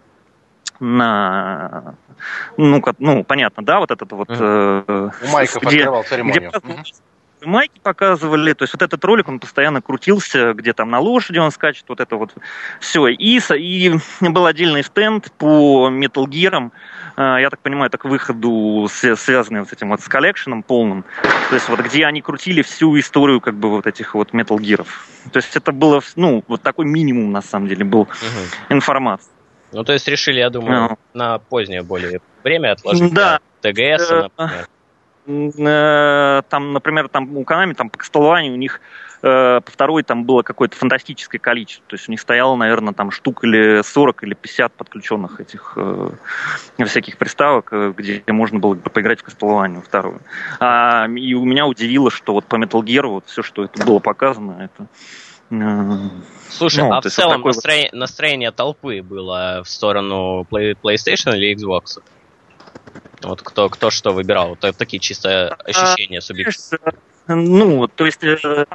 на ну, ну, понятно, да, вот этот вот... Э, У Майков где, открывал церемонию. Где, майки показывали, то есть вот этот ролик, он постоянно крутился, где там на лошади он скачет, вот это вот все. И, и был отдельный стенд по Metal Gear, а, я так понимаю, так к выходу, связанный вот с этим вот с коллекшеном полным, то есть вот где они крутили всю историю как бы вот этих вот Metal Gear. То есть это было, ну, вот такой минимум на самом деле был угу. информации. Ну, то есть решили, я думаю, ну. на позднее более время отложить да. ТГС, э, например. Э, там, например, там у Konami, там по Castlevania у них э, по второй там было какое-то фантастическое количество. То есть у них стояло, наверное, там штук или 40 или 50 подключенных этих э, всяких приставок, э, где можно было поиграть в Castlevania вторую. А, и у меня удивило, что вот по Metal Gear вот все, что это было показано, это Слушай, ну, а в целом настроение, настроение толпы было в сторону PlayStation или Xbox? Вот кто, кто что выбирал? Вот такие чисто ощущения субъективные. Ну, то есть э,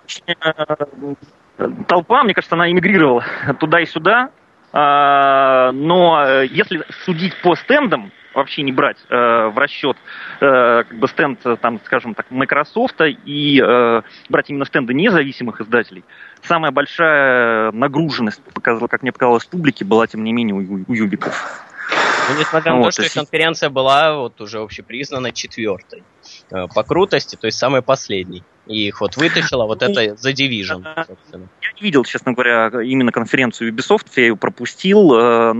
толпа, мне кажется, она эмигрировала туда и сюда. А, но э, если судить по стендам, вообще не брать э, в расчет э, как бы стенд, там, скажем так, Microsoft и э, брать именно стенды независимых издателей, самая большая нагруженность, показала, как мне показалось, публики была, тем не менее, у, у юбиков. Ну, несмотря на то, что конференция была вот уже общепризнана четвертой э, по крутости, то есть самой последней. И их вот вытащила вот это The Division, собственно. Я не видел, честно говоря, именно конференцию Ubisoft, я ее пропустил, э,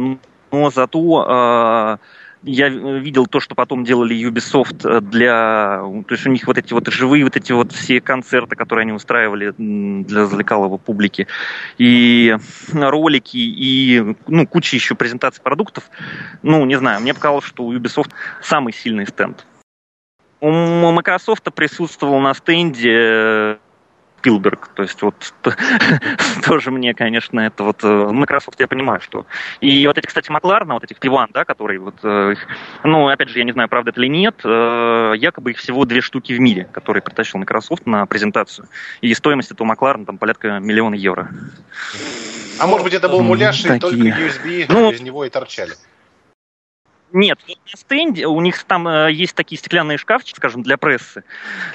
но зато э, я видел то, что потом делали Ubisoft для... То есть у них вот эти вот живые вот эти вот все концерты, которые они устраивали для развлекалого публики, и ролики, и ну, куча еще презентаций продуктов. Ну, не знаю, мне показалось, что у Ubisoft самый сильный стенд. У Microsoft присутствовал на стенде Спилберг. То есть вот тоже мне, конечно, это вот э, Microsoft, я понимаю, что... И вот эти, кстати, Макларна, вот этих Пиван, да, которые вот... Э, ну, опять же, я не знаю, правда это или нет, э, якобы их всего две штуки в мире, которые притащил Microsoft на презентацию. И стоимость этого Макларна там порядка миллиона евро. А может быть, это был муляж, и только USB ну, из него и торчали? Нет, на стенде у них там э, есть такие стеклянные шкафчики, скажем, для прессы.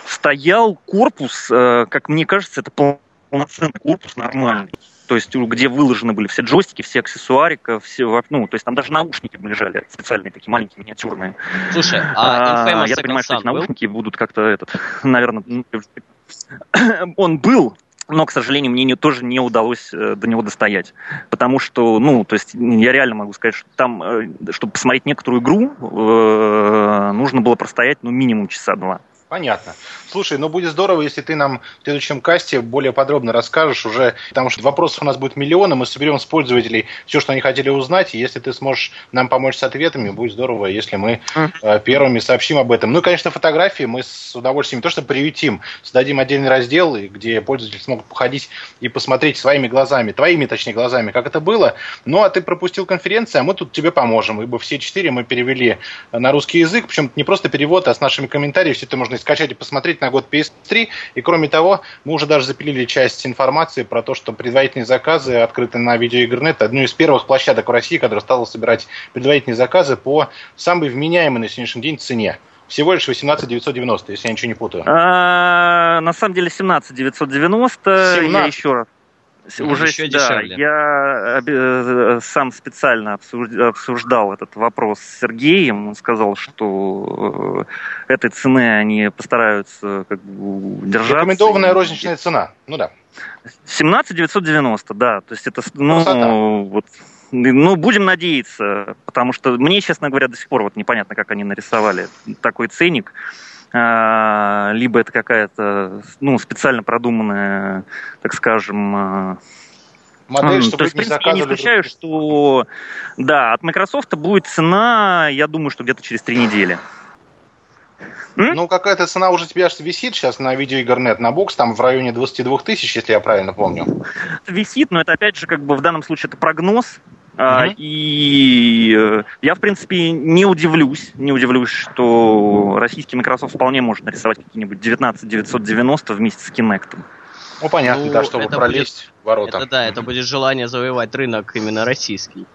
Стоял корпус, э, как мне кажется, это полноценный корпус нормальный. То есть, где выложены были все джойстики, все аксессуарика, все, ну, то есть там даже наушники лежали специальные, такие маленькие, миниатюрные. Слушай, а, а Я понимаю, что эти наушники будут как-то этот, наверное, он был, но, к сожалению, мне не, тоже не удалось э, до него достоять. Потому что, ну, то есть я реально могу сказать, что там, э, чтобы посмотреть некоторую игру, э, нужно было простоять, ну, минимум часа два. Понятно. Слушай, ну будет здорово, если ты нам в следующем касте более подробно расскажешь уже, потому что вопросов у нас будет миллионы, мы соберем с пользователей все, что они хотели узнать, и если ты сможешь нам помочь с ответами, будет здорово, если мы э, первыми сообщим об этом. Ну и, конечно, фотографии мы с удовольствием не то что приютим, создадим отдельный раздел, где пользователи смогут походить и посмотреть своими глазами, твоими, точнее, глазами, как это было. Ну, а ты пропустил конференцию, а мы тут тебе поможем, ибо все четыре мы перевели на русский язык, причем не просто перевод, а с нашими комментариями, все это можно скачать и посмотреть на год PS3. И кроме того, мы уже даже запилили часть информации про то, что предварительные заказы открыты на видеоигрнет. Одну из первых площадок в России, которая стала собирать предварительные заказы по самой вменяемой на сегодняшний день цене. Всего лишь 18 990, если я ничего не путаю. А, на самом деле 17 990. 17. Я еще раз уже еще да, дешевле. Я э, сам специально обсуждал этот вопрос с Сергеем. Он сказал, что э, этой цены они постараются как бы держаться. Рекомендованная розничная цена. Ну да. 17 990, да. То есть это, ну, вот, ну, будем надеяться, потому что мне, честно говоря, до сих пор вот непонятно, как они нарисовали такой ценник. А, либо это какая-то ну, специально продуманная, так скажем, а, модель, чтобы То есть, в принципе, я не исключаю, что да, от Microsoft будет цена, я думаю, что где-то через три недели. Ну, какая-то цена уже тебе висит сейчас на видеоигрнет, на бокс, там в районе 22 тысяч, если я правильно помню. Висит, но это опять же, как бы в данном случае это прогноз, Uh-huh. И э, я, в принципе, не удивлюсь, не удивлюсь, что российский Microsoft вполне может нарисовать какие-нибудь 19 990 вместе с Kinect. Ну, понятно, ну, да, чтобы пролезть будет, в ворота. Это да, это будет желание завоевать рынок именно российский.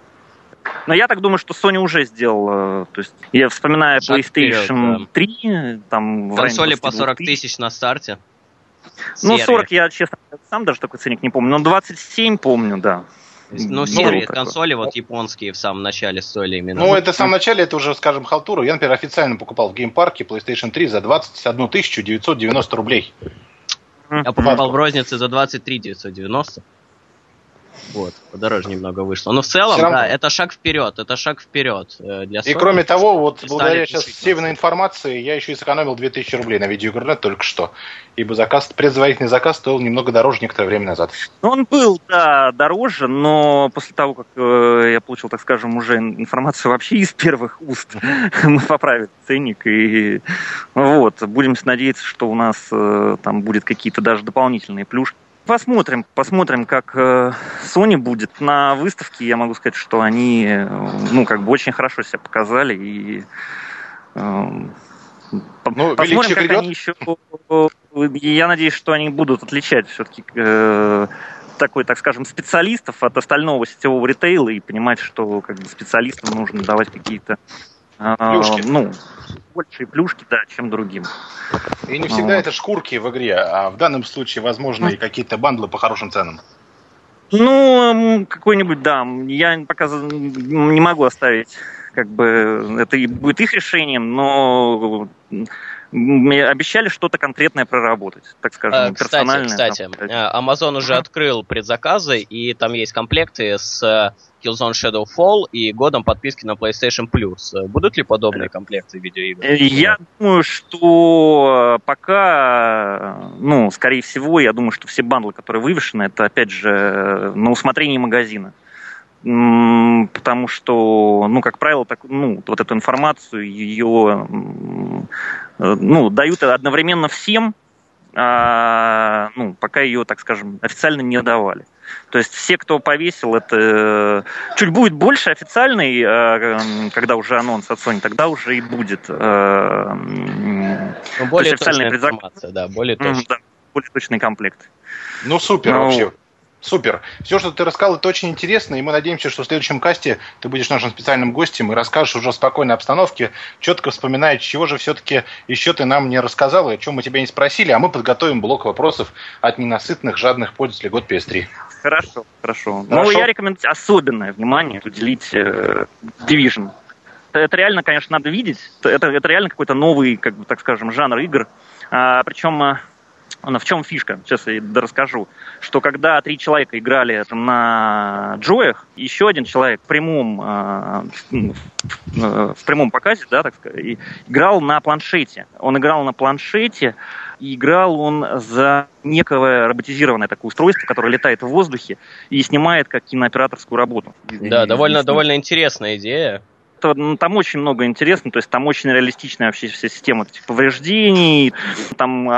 Но я так думаю, что Sony уже сделала. То есть я вспоминаю Шаг PlayStation вперед, да. 3, там консоли по 40 тысяч на старте. Ну, 40 я, честно, сам даже такой ценник не помню, но 27 помню, да. Ну, серые консоли вот японские в самом начале стоили именно. Ну, это в самом начале, это уже, скажем, халтуру. Я, например, официально покупал в геймпарке PlayStation 3 за 21 990 рублей. Я покупал в рознице за 23 990. Вот, подороже немного вышло. Но в целом, равно... да, это шаг вперед, это шаг вперед э, для Sony. И кроме того, вот благодаря сейчас северной информации, я еще и сэкономил 2000 рублей на видеоигрнет только что. Ибо заказ, предварительный заказ стоил немного дороже некоторое время назад. Ну, он был, да, дороже, но после того, как э, я получил, так скажем, уже информацию вообще из первых уст, мы поправили ценник. И вот, будем надеяться, что у нас э, там будет какие-то даже дополнительные плюшки Посмотрим, посмотрим, как э, Sony будет на выставке. Я могу сказать, что они, э, ну, как бы очень хорошо себя показали и э, ну, посмотрим, как они еще. Я надеюсь, что они будут отличать все-таки такой, так скажем, специалистов от остального сетевого ритейла и понимать, что как бы специалистам нужно давать какие-то Плюшки. ну, большие плюшки, да, чем другим. И не всегда вот. это шкурки в игре, а в данном случае, возможно, и какие-то бандлы по хорошим ценам. Ну, какой-нибудь, да. Я пока не могу оставить, как бы, это и будет их решением, но обещали что-то конкретное проработать, так скажем, а, персональное. Кстати, кстати, там, Amazon уже открыл предзаказы, и там есть комплекты с Killzone Shadow Fall и годом подписки на PlayStation Plus. Будут ли подобные комплекты видеоигр? Э, я думаю, что пока, ну, скорее всего, я думаю, что все бандлы, которые вывешены, это, опять же, на усмотрение магазина потому что, ну, как правило, так, ну, вот эту информацию ее, ну, дают одновременно всем, а, ну, пока ее, так скажем, официально не давали. То есть все, кто повесил, это э, чуть будет больше официальный, э, когда уже анонс от Sony, тогда уже и будет. Э, ну, более точная информация, да, более точная. Да, более точный комплект. Ну, супер ну, вообще. Супер. Все, что ты рассказал, это очень интересно, и мы надеемся, что в следующем касте ты будешь нашим специальным гостем и расскажешь уже в спокойной обстановке, четко вспоминая, чего же все-таки еще ты нам не рассказал, и о чем мы тебя не спросили, а мы подготовим блок вопросов от ненасытных, жадных пользователей год PS3. Хорошо, хорошо. Ну, я рекомендую особенное внимание уделить э, Division. Это реально, конечно, надо видеть. Это, это реально какой-то новый, как бы, так скажем, жанр игр. А, причем а, в чем фишка? Сейчас я расскажу. Что когда три человека играли на джоях, еще один человек в прямом, э, в прямом показе, да, так сказать, играл на планшете. Он играл на планшете, и играл он за некое роботизированное такое устройство, которое летает в воздухе и снимает как кинооператорскую работу. Да, довольно, довольно интересная идея ну, там очень много интересного, то есть там очень реалистичная вообще вся система этих повреждений, там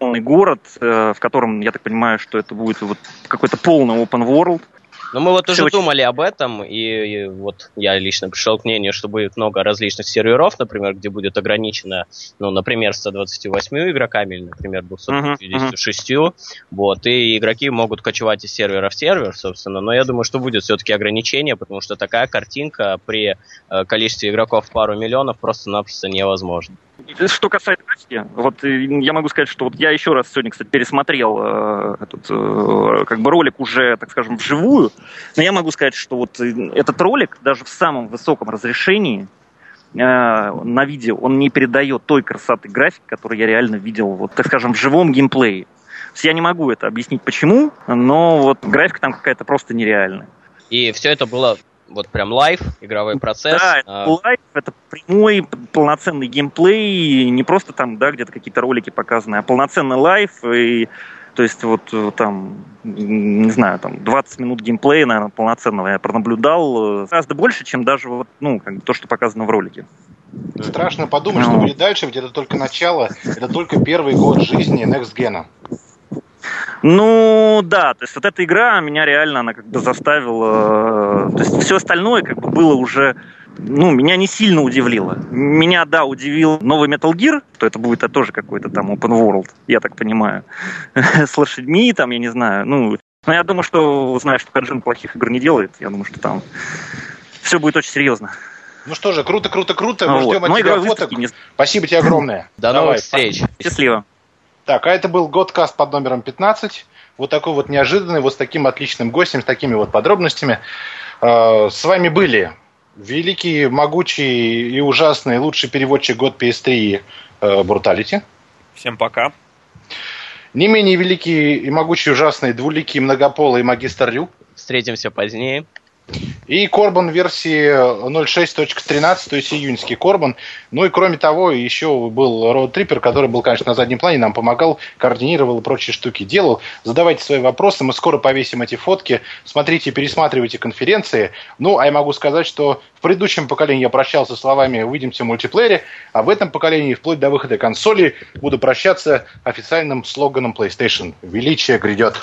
огромный город, э, в котором, я так понимаю, что это будет вот какой-то полный open world, но мы вот уже очень... думали об этом, и, и вот я лично пришел к мнению, что будет много различных серверов, например, где будет ограничено, ну, например, 128 игроками, или, например, 256, uh-huh, uh-huh. вот, и игроки могут кочевать из сервера в сервер, собственно, но я думаю, что будет все-таки ограничение, потому что такая картинка при э, количестве игроков в пару миллионов просто-напросто невозможна. Что касается графики, вот э, я могу сказать, что вот я еще раз сегодня, кстати, пересмотрел э, этот э, как бы ролик уже, так скажем, вживую, но я могу сказать, что вот э, этот ролик даже в самом высоком разрешении э, на видео он не передает той красоты графики, которую я реально видел, вот, так скажем, в живом геймплее. Я не могу это объяснить почему, но вот графика там какая-то просто нереальная. И все это было вот прям live, игровой процесс. Да, это live, это прямой полноценный геймплей, не просто там, да, где-то какие-то ролики показаны, а полноценный live, и то есть вот там, не знаю, там 20 минут геймплея, наверное, полноценного я пронаблюдал, э, гораздо больше, чем даже вот, ну, как бы то, что показано в ролике. Страшно подумать, ну. что будет дальше, ведь это только начало, это только первый год жизни Next Gen. Ну, да, то есть вот эта игра меня реально, она как бы заставила... Э, то есть все остальное как бы было уже... Ну, меня не сильно удивило. Меня, да, удивил новый Metal Gear, что это будет это тоже какой-то там open world, я так понимаю. С лошадьми там, я не знаю, ну... Но я думаю, что, зная, что Каджин плохих игр не делает, я думаю, что там Все будет очень серьезно. Ну что же, круто, круто, круто. Мы вот. ждем от тебя фоток. Не... Спасибо тебе огромное. До новых встреч. Счастливо. Так, а это был Годкаст под номером 15. Вот такой вот неожиданный, вот с таким отличным гостем, с такими вот подробностями. А, с вами были великий, могучий и ужасный лучший переводчик год PS3 Бруталити. Всем пока. Не менее великий и могучий, ужасный, двуликий, многополый магистр Рю. Встретимся позднее. И Корбан версии 0.6.13, то есть июньский Корбан. Ну и кроме того, еще был Роуд Триппер, который был, конечно, на заднем плане, нам помогал, координировал и прочие штуки делал. Задавайте свои вопросы, мы скоро повесим эти фотки. Смотрите, пересматривайте конференции. Ну, а я могу сказать, что в предыдущем поколении я прощался словами «увидимся в мультиплеере», а в этом поколении, вплоть до выхода консоли, буду прощаться официальным слоганом PlayStation «Величие грядет».